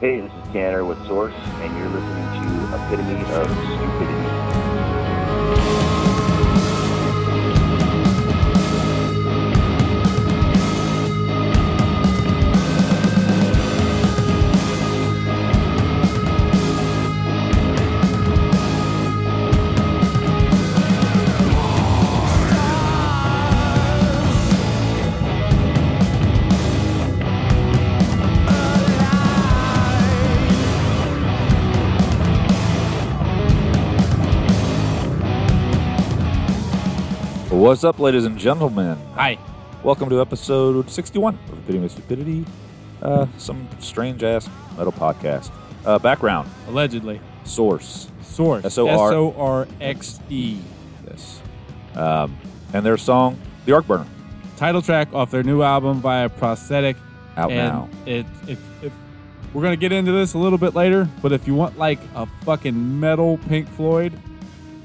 Hey, this is Tanner with Sorxe, and you're listening to Epitome of Stupidity. What's up, ladies and gentlemen? Hi. Welcome to episode 61 of Epitome of Stupidity. Uh, some strange ass metal podcast. Uh, background Allegedly. Sorxe. Sorxe. S-O-R- S-O-R-X-E. Yes. Um, and their song, The Arc Burner, Title track off their new album via Prosthetic. out and now. It, if, if, we're going to get into this a little bit later, but if you want like a fucking metal Pink Floyd,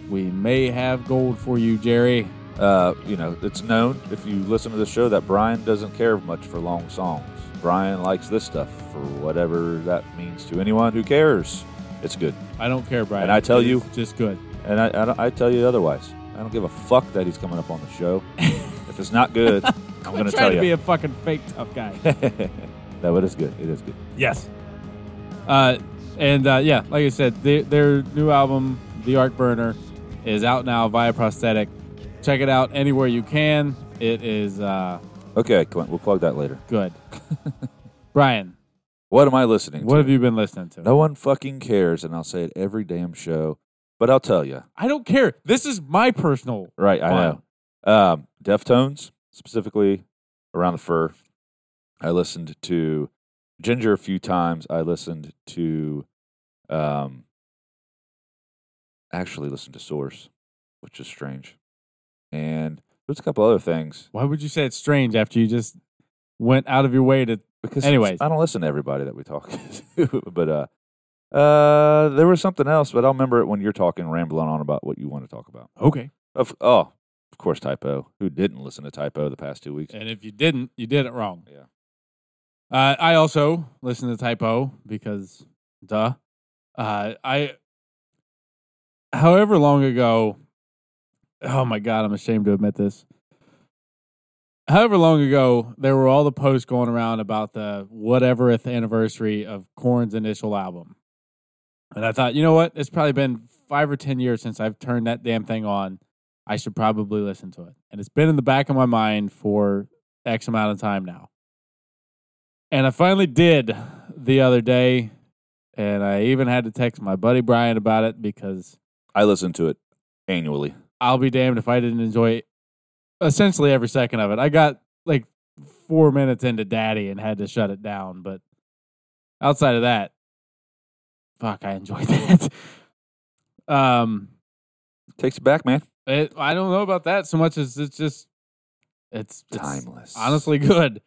we may have gold for you, Jerry. Uh, you know, it's known if you listen to the show that Brian doesn't care much for long songs. Brian likes this stuff for whatever that means to anyone who cares. It's good. I don't care, Brian. And I tell you- just good. And I, I, don't- I tell you otherwise. I don't give a fuck that he's coming up on the show. if it's not good, I'm going to trying tell to be you. a fucking fake tough guy. no, but it is good. It is good. Yes. Uh, and uh, yeah, like I said, their, their new album, The Arc Burner, is out now via Prosthetic. Check it out anywhere you can. It is uh, Okay, Clint, we'll plug that later. good. Brian, What am I listening what to? have you been listening to? No one fucking cares, and I'll say it every damn show. But I'll tell you. I don't care. This is my personal. Right, I Fine. know. Um, Deftones, specifically around the fur. I listened to Jinjer a few times. I listened to, um, actually listened to Sorxe, which is strange. And there's a couple other things Why would you say it's strange after you just went out of your way to? because Anyways. I don't listen to everybody that we talk to. but uh, uh, there was something else, but I'll remember it when you're talking, rambling on about what you want to talk about. Okay. Of oh, of course, typo. Who didn't listen to typo the past two weeks? And if you didn't, you did it wrong. Yeah. Uh, I also listen to Typo because, duh. Uh, I, however long ago, oh my God, I'm ashamed to admit this. However long ago, there were all the posts going around about the whateverth anniversary of Korn's initial album. And I thought, you know what? It's probably been five or 10 years since I've turned that damn thing on. I should probably listen to it. And it's been in the back of my mind for X amount of time now. And I finally did the other day. And I even had to text my buddy Brian about it because I listen to it annually. I'll be damned if I didn't enjoy essentially every second of it. I got like four minutes into Daddy and had to shut it down. But outside of that, fuck, I enjoyed that. um, Takes you back, man. it, I don't know about that so much as it's just it's, it's Timeless. honestly good.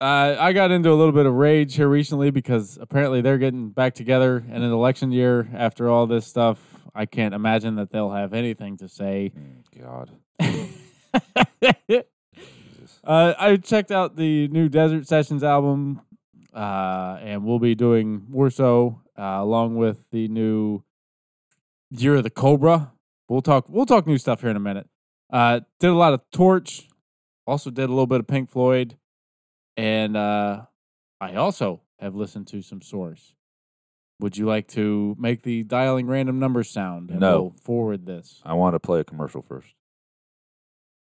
Uh, I got into a little bit of rage here recently because apparently they're getting back together in an election year after all this stuff. I can't imagine that they'll have anything to say. Mm, God. uh, I checked out the new Desert Sessions album, uh, and we'll be doing more so uh, along with the new Year of the Cobra. We'll talk. We'll talk new stuff here in a minute. Uh, did a lot of Torch. Also did a little bit of Pink Floyd, and uh, I also have listened to some Sorxe. Would you like to make the dialing random numbers sound? And No. we'll forward this. I want to play a commercial first.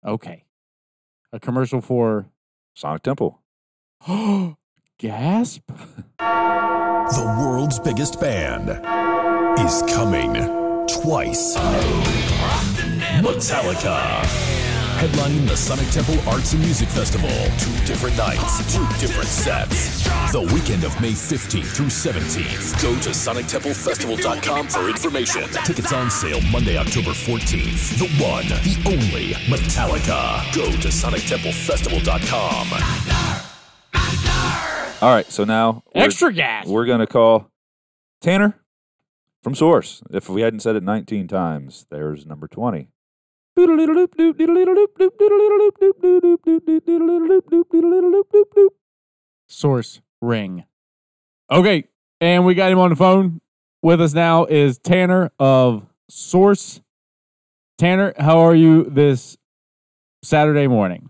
Okay. A commercial for Sonic Temple. Gasp. The world's biggest band is coming twice. Metallica. Headlining the Sonic Temple Arts and Music Festival. Two different nights, two different sets. The weekend of May 15th through 17th. Go to SonicTempleFestival.com for information. Tickets on sale Monday, October 14th. The one, the only Metallica. Go to SonicTempleFestival.com. All right, so now Extra gas. We're gonna call Tanner from Sorxe. If we hadn't said it 19 times, there's number 20. Sorxe. ring. Okay, and we got him on the phone. With us now is Tanner of Sorxe. Tanner, how are you this Saturday morning?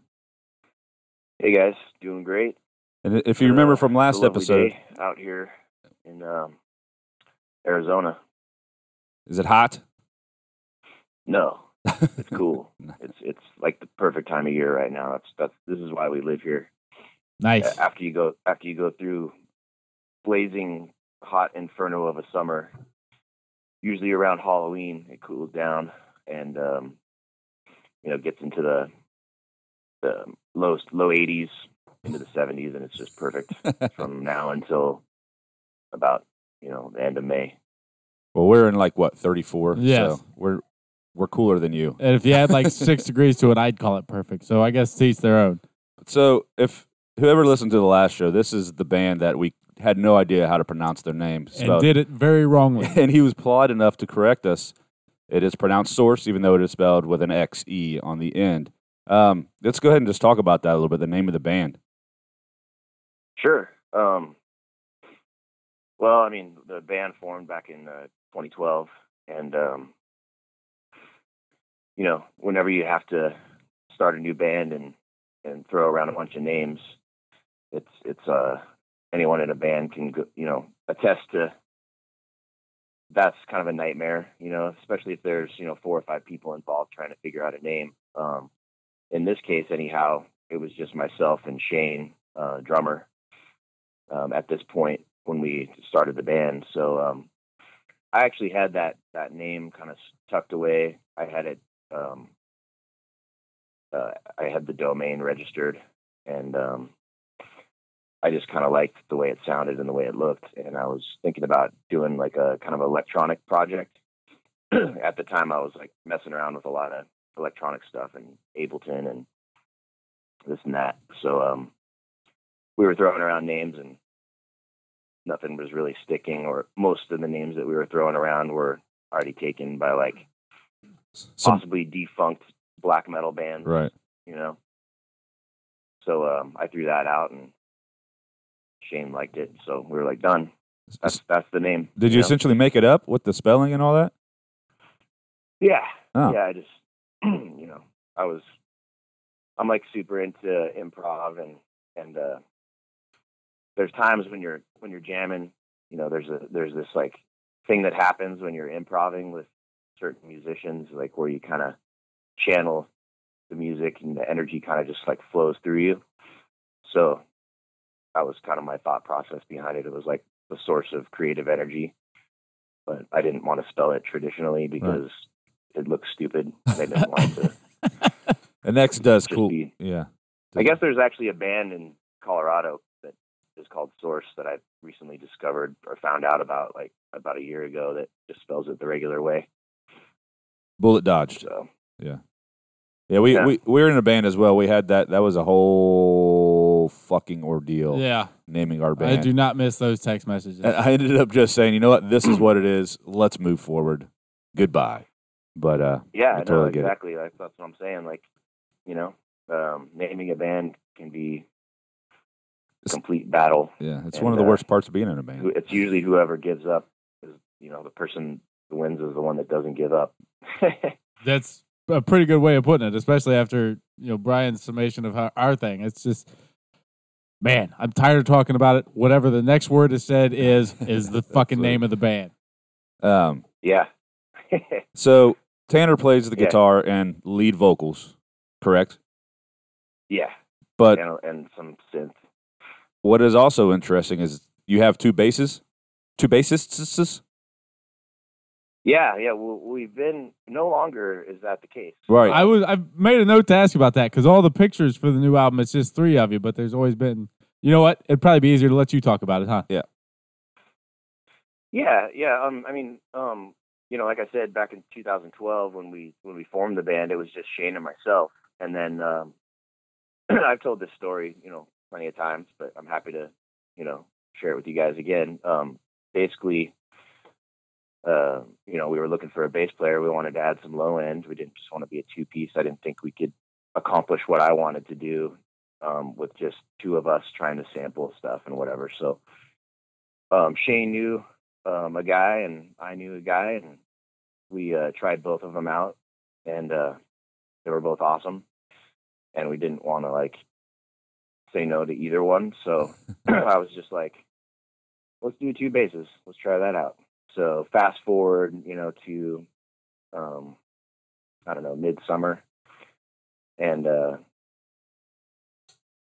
Hey guys, doing great. And if you remember from last episode, out here in um, Arizona. is it hot? No, it's cool. It's it's like the perfect time of year right now. That's that's this is why we live here. Nice. A- After you go after you go through blazing hot inferno of a summer, usually around Halloween it cools down and um, you know gets into the the low low 80s into the 70s and it's just perfect from now until about you know the end of May. Well, we're in like what 34. Yeah, So we're we're cooler than you. And if you had like six degrees to it, I'd call it perfect. So I guess to each their own. So if whoever listened to the last show, this is the band that we had no idea how to pronounce their name. And spelled- did it very wrongly. and he was polite enough to correct us. It is pronounced source, even though it is spelled with an X E on the end. Um, let's go ahead and just talk about that a little bit. The name of the band. Sure. Um, well, I mean, the band formed back in uh, 2012, and um, you know, whenever you have to start a new band and and throw around a bunch of names, it's it's uh anyone in a band can go, you know attest to. That's kind of a nightmare, you know, especially if there's you know four or five people involved trying to figure out a name. Um, in this case, anyhow, it was just myself and Shane, uh, drummer, um, at this point when we started the band. So um, I actually had that that name kind of tucked away. I had it. Um, uh, I had the domain registered, and um, I just kind of liked the way it sounded and the way it looked. And I was thinking about doing like a kind of electronic project. at the time, I was like messing around with a lot of electronic stuff and Ableton and this and that. So um, we were throwing around names and nothing was really sticking, or most of the names that we were throwing around were already taken by like Some, possibly defunct black metal band, right. you know. So um, I threw that out, and Shane liked it, so we were like, done. That's that's the name. Did you know? essentially make it up with the spelling and all that? Yeah, Oh. yeah. I just, you know, I was, I'm like super into improv and and uh, there's times when you're when you're jamming, you know, there's a there's this like thing that happens when you're improvising with certain musicians, like where you kind of channel the music and the energy kind of just like flows through you. So that was kind of my thought process behind it. It was like the source of creative energy, but I didn't want to spell it traditionally because it looks stupid. And I didn't want to. And X does cool. be- Yeah. I guess there's actually a band in Colorado that is called Source that I recently discovered or found out about like about a year ago that just spells it the regular way. Bullet dodged. So Yeah, we, Yeah. we we were in a band as well. We had that. That was a whole fucking ordeal Yeah. naming our band. I do not miss those text messages. And I ended up just saying, you know what, this is what it is. Let's move forward. Goodbye. But uh, yeah, I no, totally get exactly. That's, that's what I'm saying. Like, you know, um, naming a band can be a complete battle. yeah, it's And, one of the uh, worst parts of being in a band. It's usually whoever gives up is, you know, the person who wins is the one that doesn't give up. That's a pretty good way of putting it, especially after you know Brian's summation of how, our thing. It's just, man, I'm tired of talking about it. Whatever the next word is said is is the fucking Absolutely. name of the band. Um, yeah. so Tanner plays the Yeah. guitar and lead vocals, correct? yeah. But and, and some synth. what is also interesting is you have two basses, two bassists. Yeah, yeah. We've been no longer is that the case. Right. I was I made a note to ask you about that because all the pictures for the new album, it's just three of you, but there's always been. You know what? It'd probably be easier to let you talk about it, huh? Yeah, yeah. Um, I mean, um, you know, like I said, back in 2012 when we when we formed the band, it was just Shane and myself. And then um, I've told this story, you know, plenty of times, but I'm happy to, you know, share it with you guys again. Um, basically, uh, you know, we were looking for a bass player. We wanted to add some low end. We didn't just want to be a two piece. I didn't think we could accomplish what I wanted to do um, with just two of us trying to sample stuff and whatever. So um, Shane knew um, a guy, and I knew a guy, and we uh, tried both of them out, and uh, they were both awesome. And we didn't want to like say no to either one, so I was just like, let's do two bases. Let's try that out. So fast forward, you know, to um, I don't know, midsummer, and uh,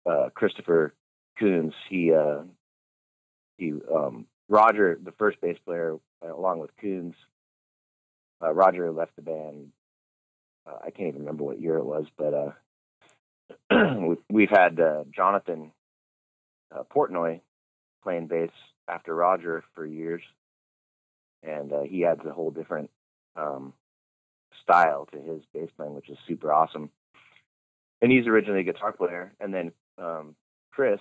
uh, Christopher Coons, he uh, he um, Roger, the first bass player, uh, along with Coons. Uh, Roger left the band. Uh, I can't even remember what year it was, but we've, had Jonathan Portnoy playing bass after Roger for years, and uh, he adds a whole different um, style to his bass playing, which is super awesome. And he's originally a guitar player, and then um, Chris,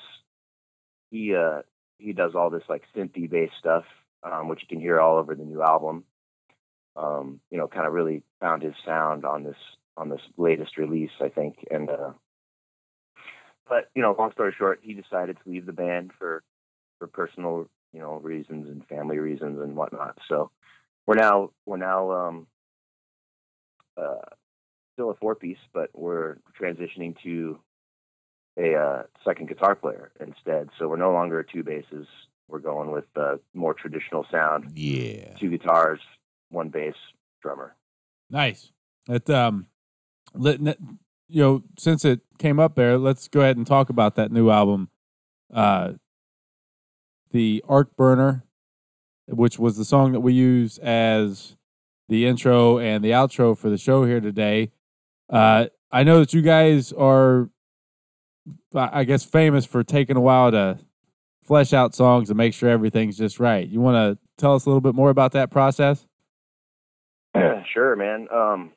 he uh, he does all this like synthy bass stuff, um, which you can hear all over the new album. Um, you know, kind of really found his sound on this on this latest release, I think. And uh, but you know, long story short, he decided to leave the band for for personal you know reasons and family reasons and whatnot. So we're now we're now um, uh, still a four piece, but we're transitioning to a uh, second guitar player instead. So we're no longer two basses. We're going with uh, more traditional sound. Yeah. Two guitars, one bass, drummer. Nice. That um, let, you know, since it came up there, let's go ahead and talk about that new album, uh, the Arc Burner, which was the song that we use as the intro and the outro for the show here today. Uh, I know that you guys are, I guess, famous for taking a while to flesh out songs and make sure everything's just right. You want to tell us a little bit more about that process? sure, man. Um,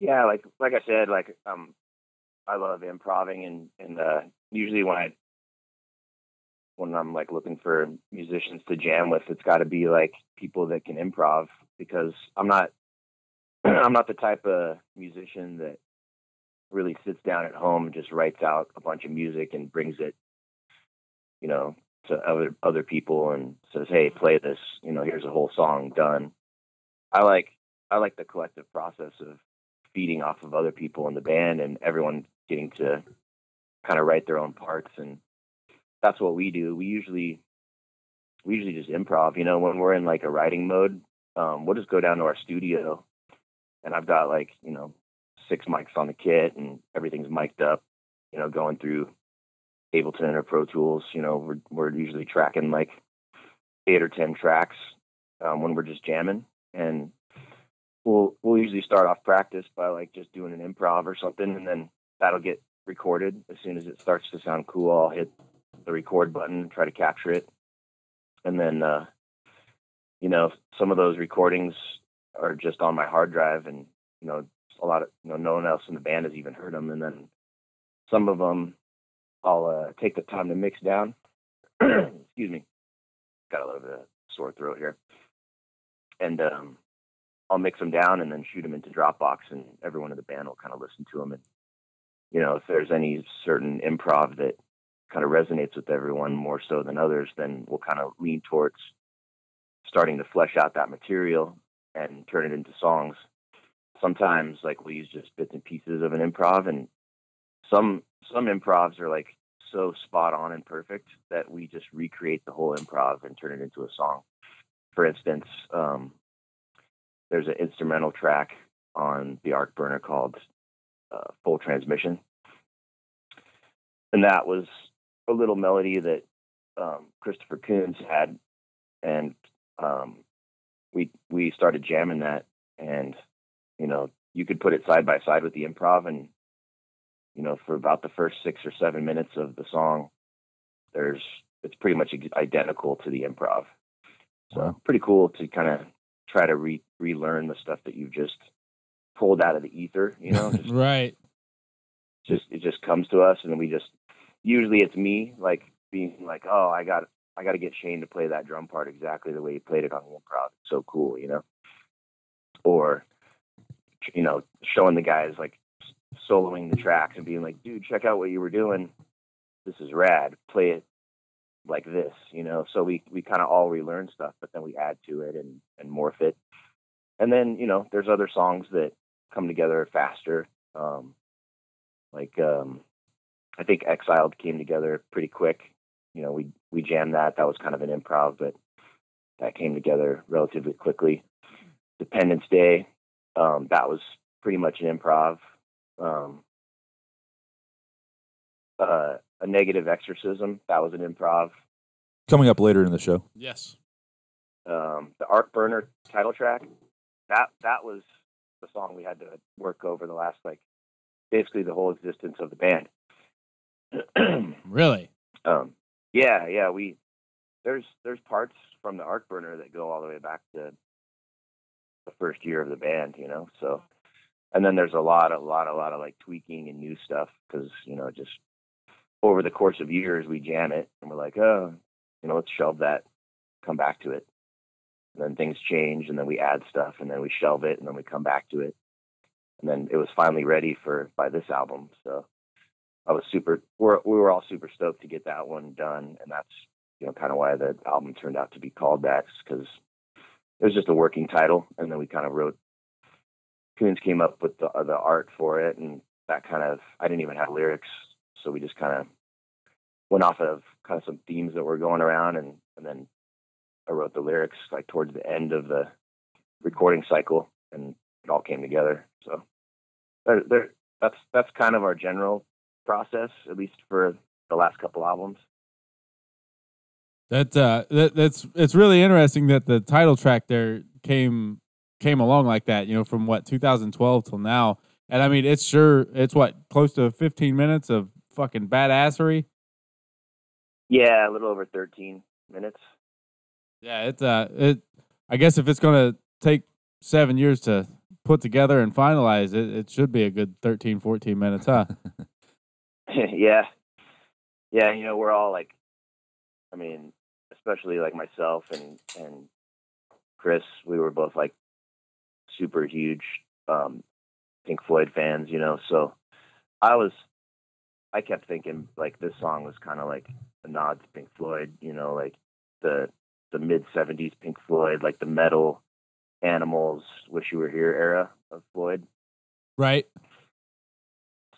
yeah, like like I said, like um, I love improving, and and uh, usually when I when I'm like looking for musicians to jam with, it's got to be like people that can improv because I'm not I'm not the type of musician that really sits down at home and just writes out a bunch of music and brings it, you know, to other other people and says, "Hey, play this." You know, here's a whole song done. I like I like the collective process of feeding off of other people in the band and everyone getting to kind of write their own parts and that's what we do. We usually we usually just improv. You know, when we're in like a writing mode, um, we'll just go down to our studio, and I've got like you know six mics on the kit, and everything's mic'd up. You know, going through Ableton or Pro Tools. You know, we're we're usually tracking like eight or ten tracks um, when we're just jamming, and we'll we'll usually start off practice by like just doing an improv or something, and then that'll get recorded as soon as it starts to sound cool. I'll hit the record button, try to capture it, and then uh, you know some of those recordings are just on my hard drive, and you know a lot of you know no one else in the band has even heard them, and then some of them I'll uh, take the time to mix down. Excuse me, got a little bit of sore throat here, and um, I'll mix them down and then shoot them into Dropbox, and everyone in the band will kind of listen to them and you know if there's any certain improv that kind of resonates with everyone more so than others, then we'll kind of lean towards starting to flesh out that material and turn it into songs. Sometimes like we use just bits and pieces of an improv and some some improvs are like so spot on and perfect that we just recreate the whole improv and turn it into a song. For instance, um, there's an instrumental track on the Arc Burner called uh, Full Transmission. And that was a little melody that um, Christopher Coons had, and um, we we started jamming that, and you know you could put it side by side with the improv, and you know for about the first six or seven minutes of the song, there's it's pretty much identical to the improv. So wow. pretty cool to kind of try to re relearn the stuff that you've just pulled out of the ether, you know. Just, right. Just it just comes to us, and we just usually it's me like being like, oh, I got I got to get Shane to play that drum part exactly the way he played it on the improv. It's so cool, you know. Or you know, showing the guys like soloing the tracks and being like, dude, check out what you were doing. This is rad. Play it like this, you know. So we we kind of all relearn stuff, but then we add to it and and morph it. And then you know, there's other songs that come together faster. Um, like um, I think Exiled came together pretty quick. You know, we we jammed that. That was kind of an improv, but that came together relatively quickly. Dependence Day, um, that was pretty much an improv. Um, uh, a negative exorcism, that was an improv. Coming up later in the show. Yes. Um, the Arc Burner title track, that that was the song we had to work over the last like basically the whole existence of the band. really? Um, yeah, yeah. We there's there's parts from the Arc Burner that go all the way back to the first year of the band, you know. So, and then there's a lot, a lot, a lot of like tweaking and new stuff because you know just over the course of years we jam it and we're like, oh, you know, let's shelve that, come back to it. And then things change and then we add stuff and then we shelve it and then we come back to it. And then it was finally ready for by this album. So I was super we're we were all super stoked to get that one done. And that's you know kind of why the album turned out to be called that because it was just a working title. And then we kind of wrote Coons came up with the the art for it. And that kind of I didn't even have lyrics. So we just kind of went off of kind of some themes that were going around, and and then I wrote the lyrics like towards the end of the recording cycle, and it all came together. So there, there, that's that's kind of our general process, at least for the last couple albums. That uh, that that's it's really interesting that the title track there came came along like that. You know, from what 2012 till now, and I mean, it's sure it's what close to 15 minutes of fucking badassery. Yeah, a little over 13 minutes. Yeah, it's uh, it. I guess if it's gonna take seven years to put together and finalize it, it should be a good 13, 14 minutes, huh? yeah, yeah. You know, we're all like, I mean, especially like myself and and Chris, we were both like super huge um, Pink Floyd fans, you know. So I was I kept thinking like this song was kind of like a nod to Pink Floyd, you know, like the the mid '70s Pink Floyd, like the metal, Animals, Wish You Were Here era of Floyd. Right.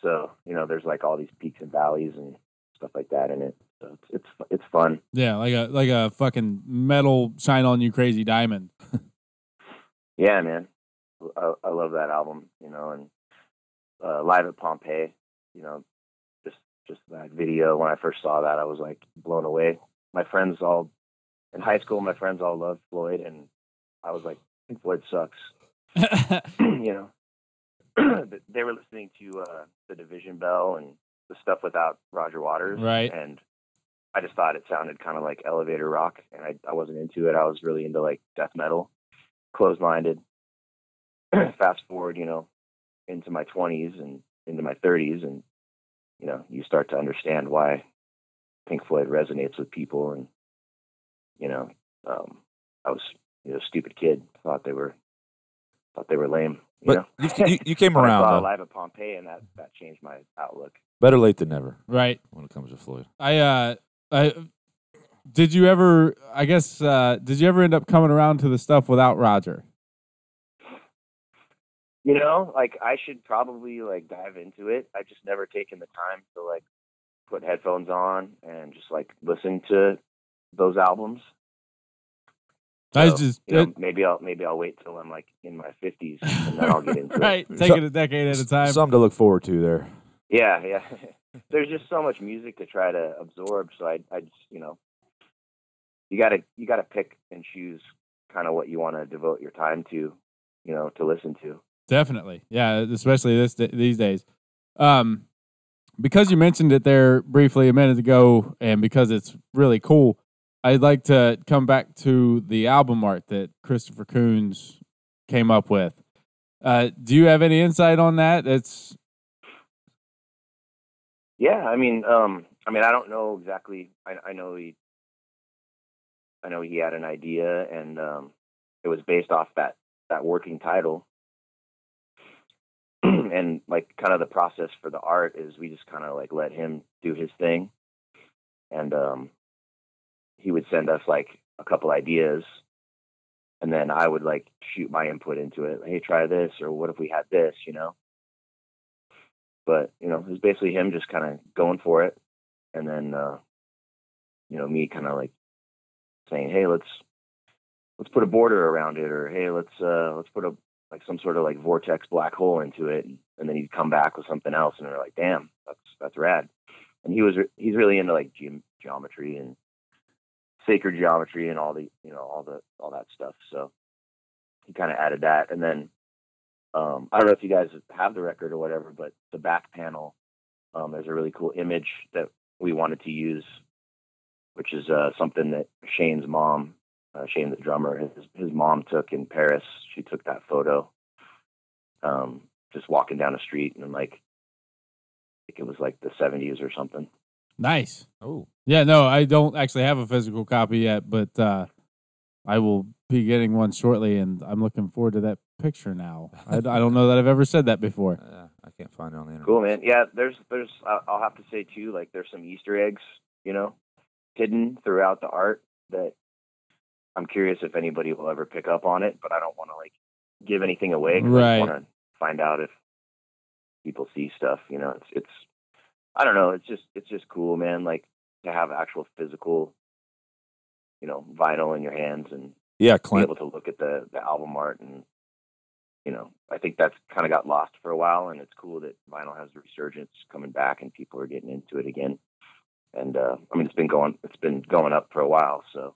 So you know, there's like all these peaks and valleys and stuff like that in it. So it's it's, it's fun. Yeah, like a like a fucking metal shine on you crazy diamond. yeah, man, I, I love that album. You know, and uh, live at Pompeii. You know, just just that video when I first saw that, I was like blown away. My friends all in high school, my friends all loved Floyd, and I was like, Floyd sucks. you know, they were listening to uh, the Division Bell and the stuff without Roger Waters, right? And I just thought it sounded kind of like elevator rock, and I I wasn't into it. I was really into like death metal, closed minded. Fast forward, you know, into my twenties and into my thirties, and you know, you start to understand why Pink Floyd resonates with people. And, you know, um, I was, you know, stupid kid, thought they were, thought they were lame. You but know? you, you, came around I saw live at Pompeii, and that that changed my outlook. Better late than never, right? When it comes to Floyd, I uh, I did you ever? I guess uh, did you ever end up coming around to the stuff without Roger? you know, like I should probably like dive into it. I've just never taken the time to like put headphones on and just like listen to those albums. I just you know, maybe I'll maybe I'll wait till I'm like in my fifties and then I'll get into right, it. Right, take so, it a decade at a time. Something to look forward to there. Yeah, yeah. There's just so much music to try to absorb, so I I just you know you gotta you gotta pick and choose kind of what you want to devote your time to, you know, to listen to. Definitely, yeah, especially this these days. Um, because you mentioned it there briefly a minute ago, and because it's really cool, I'd like to come back to the album art that Christopher Coons came up with. Uh, do you have any insight on that? It's yeah, I mean, um, I mean, I don't know exactly. I, I know he, I know he had an idea, and um, it was based off that that working title and like kind of the process for the art is we just kind of like let him do his thing, and um, he would send us like a couple ideas, and then I would like shoot my input into it. Hey, try this, or what if we had this, you know? But you know, it was basically him just kind of going for it, and then uh, you know me kind of like saying, hey, let's let's put a border around it, or hey, let's uh, let's put a like some sort of like vortex black hole into it, and then he'd come back with something else, and we're like, damn, that's that's rad. And he was he's really into like ge- geometry and sacred geometry and all the you know all the all that stuff. So he kind of added that, and then um, I don't know if you guys have the record or whatever, but the back panel um, there's a really cool image that we wanted to use, which is uh, something that Shane's mom, uh, Shane the drummer, his his mom took in Paris. She took that photo, um, just walking down the street, and like it was like the 70s or something. Nice. Oh, Yeah, no, I don't actually have a physical copy yet, but uh, I will be getting one shortly, and I'm looking forward to that picture now. I, I don't know that I've ever said that before. uh, I can't find it on the internet. Cool, man. Yeah, there's there's I- I'll have to say too, like there's some Easter eggs, you know, hidden throughout the art that I'm curious if anybody will ever pick up on it, but I don't want to like give anything away. 'cause I Right. want to find out if people see stuff. You know, it's it's I don't know. It's just it's just cool, man. Like to have actual physical, you know, vinyl in your hands and Yeah, be able to look at the the album art and you know i think that's kind of got lost for a while and it's cool that vinyl has a resurgence coming back and people are getting into it again and uh i mean it's been going it's been going up for a while so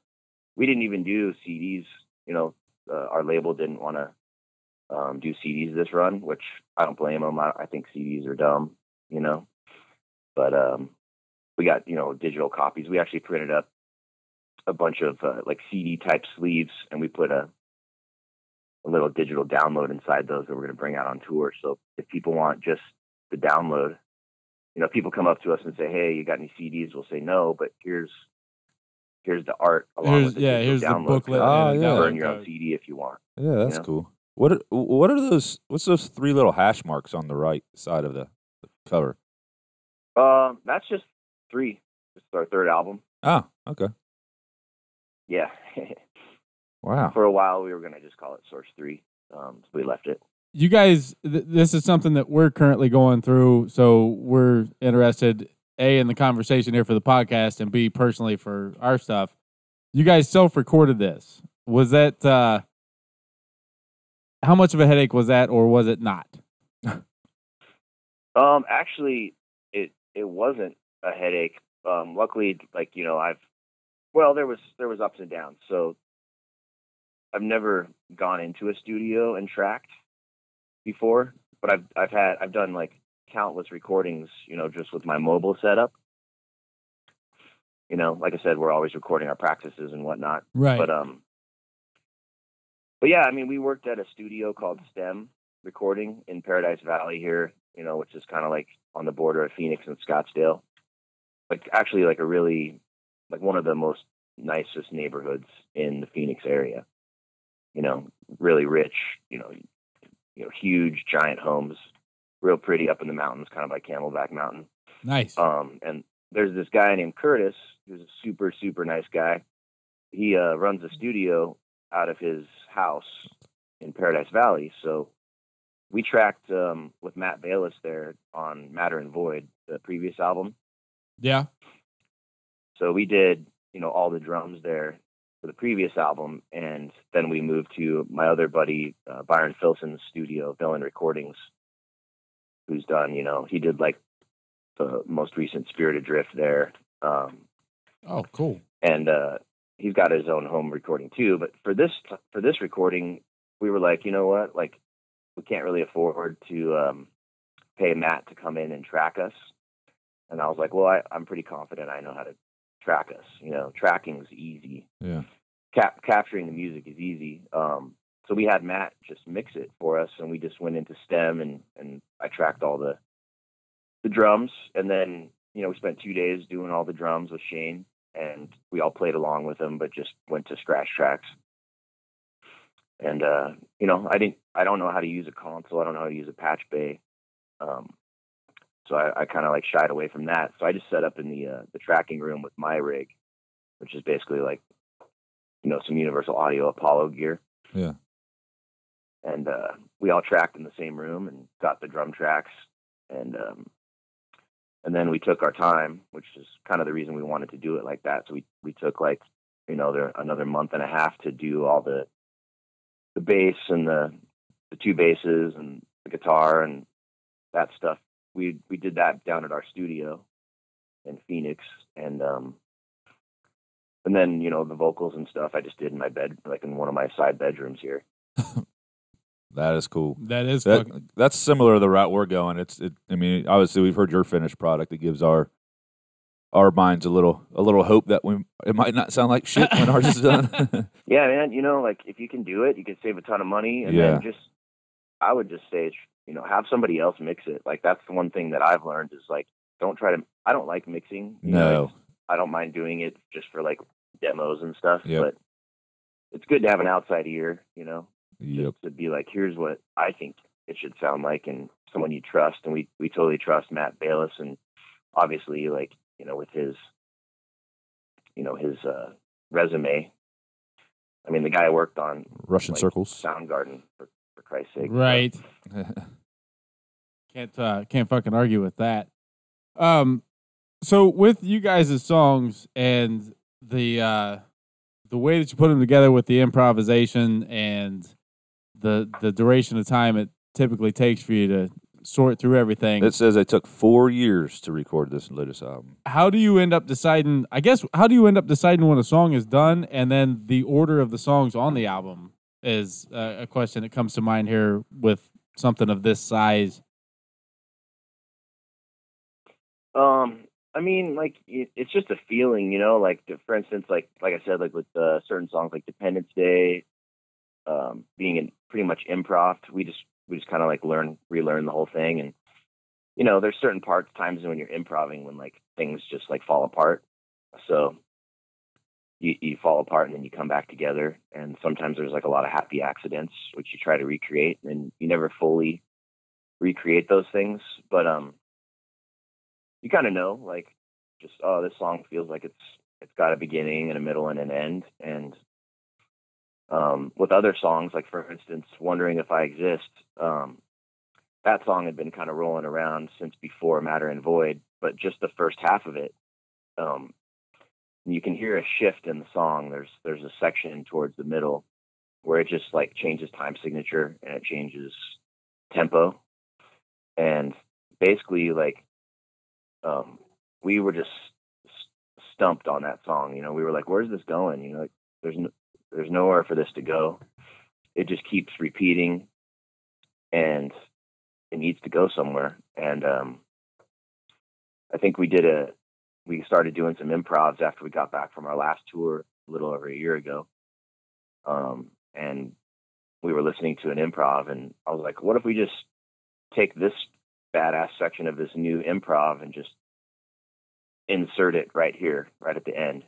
we didn't even do cds you know uh, our label didn't want to um do cds this run which i don't blame them I, I think cds are dumb you know but um we got you know digital copies we actually printed up a bunch of uh, like CD type sleeves, and we put a a little digital download inside those that we're going to bring out on tour. So if people want just the download, you know, people come up to us and say, "Hey, you got any CDs?" We'll say no, but here's here's the art along Here's with the yeah, here's the download. booklet. Oh, yeah. Burn your own. CD if you want. Yeah, that's know? cool. What are, what are those? What's those three little hash marks on the right side of the, the cover? Um, that's just three. It's our third album. Oh, okay. Yeah. Wow. For a while, we were going to just call it Sorxe Three. Um, so we left it. you guys th- this is something that we're currently going through so we're interested a in the conversation here for the podcast and b personally for our stuff you guys self-recorded this was that uh how much of a headache was that or was it not Um, actually, it wasn't a headache. Um, luckily, like you know, I've well, there was there was ups and downs. So I've never gone into a studio and tracked before, but I've I've had I've done like countless recordings, you know, just with my mobile setup. You know, like I said, we're always recording our practices and whatnot. right But um, but yeah, I mean, we worked at a studio called STEM Recording in Paradise Valley here, you know, which is kind of like on the border of Phoenix and Scottsdale. Like actually, like a really, like one of the most nicest neighborhoods in the Phoenix area. You know, really rich. You know, you know, huge, giant homes, real pretty up in the mountains, kind of like Camelback Mountain. nice Um, and there's this guy named Curtis who's a super, super nice guy. He uh, runs a studio out of his house in Paradise Valley. So we tracked um, with Matt Bayles there on Matter and Void, the previous album. yeah So we did, you know, all the drums there for the previous album, and then we moved to my other buddy uh, Byron Filson's studio, Villain Recordings, who's done, you know, he did like the most recent Spirit Adrift there, um, oh cool and uh, he's got his own home recording too. But for this for this recording, we were like, you know what, like we can't really afford to um, pay Matt to come in and track us. And I was like, well, I, I'm pretty confident I know how to track us. You know, tracking's easy. Yeah. Cap- capturing the music is easy. Um, so we had Matt just mix it for us, and we just went into STEM and and I tracked all the the drums, and then you know we spent two days doing all the drums with Shane, and we all played along with him, but just went to scratch tracks. And uh, you know, I didn't, I don't know how to use a console. I don't know how to use a patch bay. Um, so I, I kind of like shied away from that. So I just set up in the uh, the tracking room with my rig, which is basically like you know some Universal Audio Apollo gear. Yeah. And uh, we all tracked in the same room and got the drum tracks, and um, and then we took our time, which is kind of the reason we wanted to do it like that. So we we took like you know there another month and a half to do all the the bass and the the two basses and the guitar and that stuff. We we did that down at our studio in Phoenix, and um, and then you know the vocals and stuff I just did in my bed, like in one of my side bedrooms here. That is cool. That is That, fucking, that's similar to the route we're going. It's it. I mean, obviously we've heard your finished product. It gives our our minds a little a little hope that we it might not sound like shit when ours is done. Yeah, man. You know, like if you can do it, you can save a ton of money, and Yeah. then just I would just say, you know, have somebody else mix it. Like that's the one thing that I've learned is like don't try to. I don't like mixing. you know, no. I don't mind doing it just for like demos and stuff. Yep. But it's good to have an outside ear, you know, Yep. to be like, here's what I think it should sound like, and someone you trust. And we we totally trust Matt Bayles, and obviously, like you know, with his, you know, his uh, resume. I mean, the guy worked on Russian like, circles. Soundgarden for for Christ's sake. right. Can't uh, can't fucking argue with that. Um, so with you guys' songs and the uh, the way that you put them together with the improvisation and the the duration of time it typically takes for you to sort through everything. it says it took four years to record this latest album. how do you end up deciding? I guess how do you end up deciding when a song is done, and then the order of the songs on the album is uh, a question that comes to mind here with something of this size. Um, I mean, like it, it's just a feeling, you know. Like for instance, like like I said, like with uh, certain songs like Dependence Day, um, being in pretty much improv, we just we just kind of like learn relearn the whole thing, and you know, there's certain parts times when you're improvising when like things just like fall apart. So you you fall apart and then you come back together, and sometimes there's like a lot of happy accidents which you try to recreate, and you never fully recreate those things, but um you kind of know like just oh this song feels like it's it's got a beginning and a middle and an end and um with other songs like for instance wondering if i exist um that song had been kind of rolling around since before matter and void but just the first half of it um you can hear a shift in the song there's there's a section towards the middle where it just like changes time signature and it changes tempo and basically like um, we were just stumped on that song. You know, we were like, "Where's this going?" You know, like there's no, there's nowhere for this to go. It just keeps repeating, and it needs to go somewhere. And um, I think we did a we started doing some improvs after we got back from our last tour a little over a year ago. Um, and we were listening to an improv, and I was like, "What if we just take this badass section of this new improv and just insert it right here, right at the end.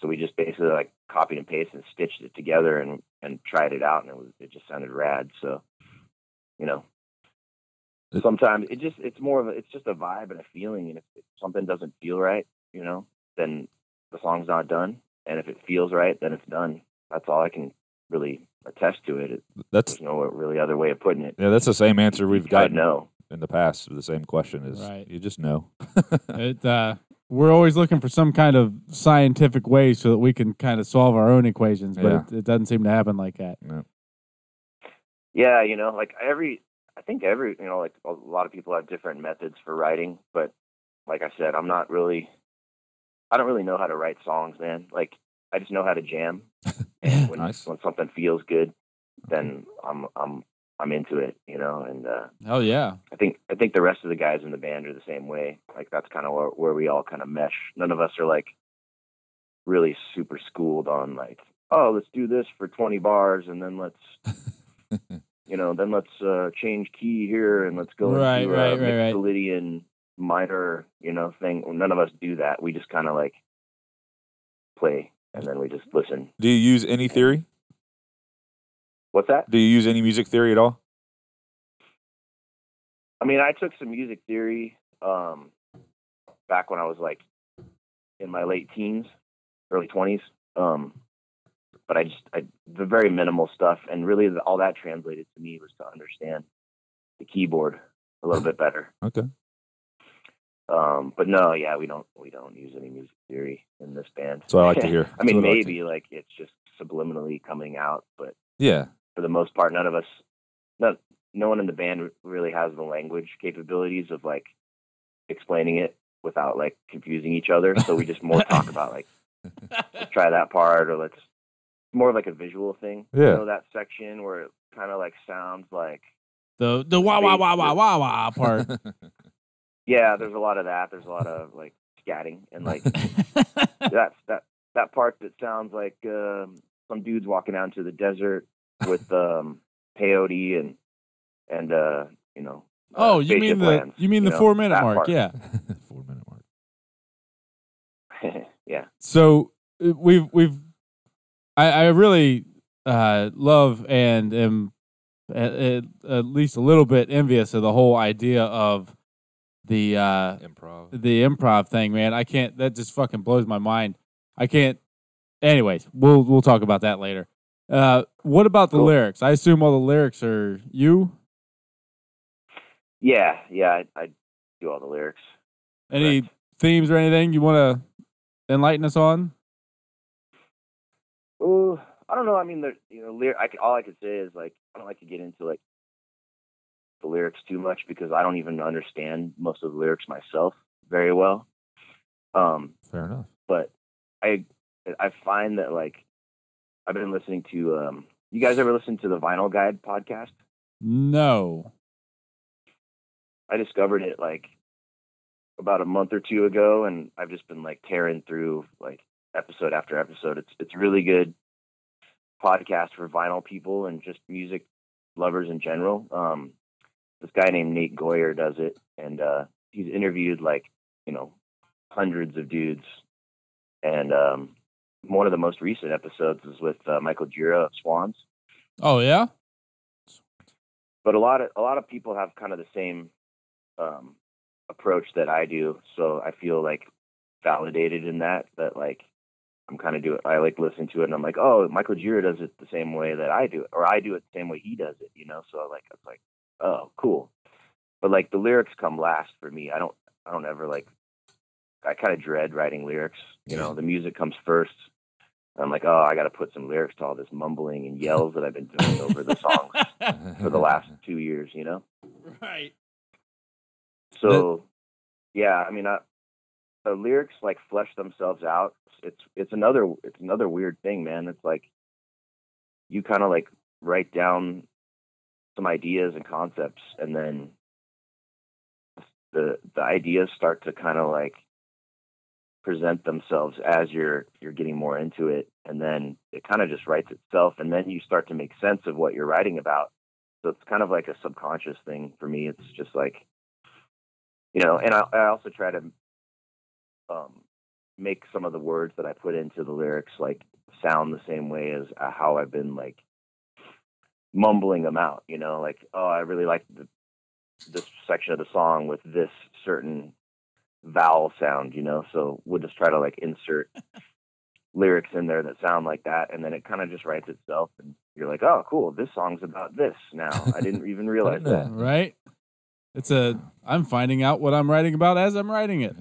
So we just basically like copied and pasted and stitched it together and and tried it out, and it was it just sounded rad. So, you know, sometimes it just it's more of a it's just a vibe and a feeling, and if, if something doesn't feel right, you know, then the song's not done, and if it feels right, then it's done. That's all I can really attest to it. it That's no really other way of putting it. yeah. That's the same answer we've got no in the past. The same question is Right. you just know. It uh, we're always looking for some kind of scientific way so that we can kind of solve our own equations, but Yeah. it, it doesn't seem to happen like that. Yeah, you know, like every, I think every, you know, like a lot of people have different methods for writing, but like I said, I'm not really, I don't really know how to write songs, man. Like I just know how to jam. And when, Nice. when something feels good, then I'm, I'm, I'm into it, you know, and, uh, Hell yeah. I think, I think the rest of the guys in the band are the same way. Like that's kind of where, where we all kind of mesh. None of us are like really super schooled on like, oh, let's do this for 20 bars and then let's, you know, then let's uh, change key here and let's go Right, into right, a right, right. Mixolydian minor, you know, thing. None of us do that. We just kind of like play and then we just listen. Do you use any theory? What's that? Do you use any music theory at all? I mean, I took some music theory um, back when I was like in my late teens, early twenties. Um, but I just I, the very minimal stuff, and really the, all that translated to me was to understand the keyboard a little bit better. Okay. Um, but no, yeah, we don't we don't use any music theory in this band. So I like to hear. I mean, I like maybe like it's just subliminally coming out, but Yeah. For the most part, none of us, no, no one in the band really has the language capabilities of like explaining it without like confusing each other. So we just more talk about like let's try that part or let's more like a visual thing. Yeah. You know that section where it kind of like sounds like The the wah wah wah wah wah wah part. yeah. There's a lot of that. There's a lot of like scatting and like that's that that part that sounds like um, some dudes walking out into the desert with um, peyote and and uh, you know. uh, oh, you mean the lands, you mean the know, four minute mark? part. Yeah. Four minute mark. yeah. So uh, we've we've I, I really uh, love and am at, at, at least a little bit envious of the whole idea of the uh, Improv. the improv thing, man. I can't. That just fucking blows my mind. I can't. Anyways, we'll we'll talk about that later. Uh, what about the Cool. lyrics? I assume all the lyrics are you. Yeah, yeah, I, I do all the lyrics. Any Correct. themes or anything you want to enlighten us on? Oh, I don't know. I mean, the you know, lyric. I all I could say is like I don't like to get into like the lyrics too much because I don't even understand most of the lyrics myself very well. Um, Fair enough. but I I find that like I've been listening to um you guys ever listen to the Vinyl Guide podcast? No. I discovered it like about a month or two ago and I've just been like tearing through like episode after episode. It's it's really good podcast for vinyl people and just music lovers in general. Um this guy named Nate Goyer does it and uh he's interviewed like, you know, hundreds of dudes and um one of the most recent episodes is with uh, Michael Gira of Swans. Oh yeah. but a lot of a lot of people have kind of the same um, approach that I do. So I feel like validated in that. That like I'm kind of do it. I like listen to it, and I'm like, oh, Michael Gira does it the same way that I do it, or I do it the same way he does it. You know, so like it's like, oh, cool. But like the lyrics come last for me. I don't I don't ever like. I kind of dread writing lyrics. You know, the music comes first. I'm like, oh, I got to put some lyrics to all this mumbling and yells that I've been doing over the songs for the last two years, you know? right. So, yeah, I mean, I, the lyrics like flesh themselves out. It's it's another it's another weird thing, man. It's like you kind of like write down some ideas and concepts, and then the the ideas start to kind of like present themselves as you're you're getting more into it, and then it kind of just writes itself, and then you start to make sense of what you're writing about. So it's kind of like a subconscious thing for me. It's just like you know, and I, I also try to um, make some of the words that I put into the lyrics like sound the same way as uh, how I've been like mumbling them out. You know, like oh, I really like the, this section of the song with this certain vowel sound. You know, so we'll just try to like insert lyrics in there that sound like that, and then it kind of just writes itself, and you're like, oh, cool, this song's about this now. I didn't even realize know that. Right. It's a. I'm finding out what I'm writing about as I'm writing it.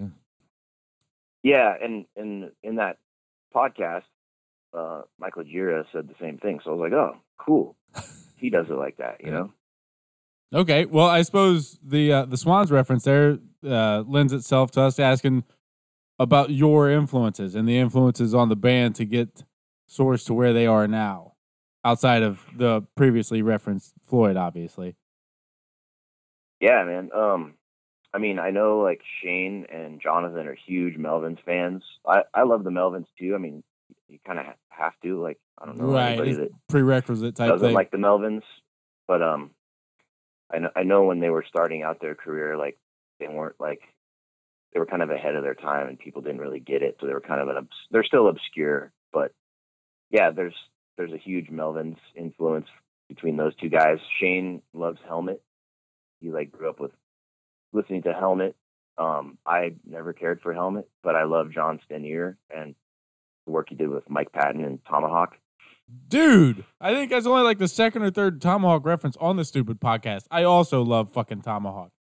Yeah, and and in that podcast, uh, Michael Gira said the same thing. So I was like, oh, cool. He does it like that, you Yeah. know. Okay. Well, I suppose the uh, the Swans reference there uh, lends itself to us asking about your influences and the influences on the band to get Sorxe to where they are now, outside of the previously referenced Floyd, obviously. Yeah, man. Um, I mean, I know like Shane and Jonathan are huge Melvins fans. I I love the Melvins too. I mean, you kind of have to. Like, I don't know Right. anybody that Prerequisite type doesn't thing. like the Melvins, but um, I know I know when they were starting out their career, like they weren't like they were kind of ahead of their time, and people didn't really get it, so they were kind of an they're still obscure, but yeah, there's there's a huge Melvins influence between those two guys. Shane loves Helmet. He like grew up with listening to Helmet. Um, I never cared for Helmet, but I love John Stanier and the work he did with Mike Patton and Tomahawk. Dude, I think that's only like the second or third Tomahawk reference on the stupid podcast. I also love fucking Tomahawk.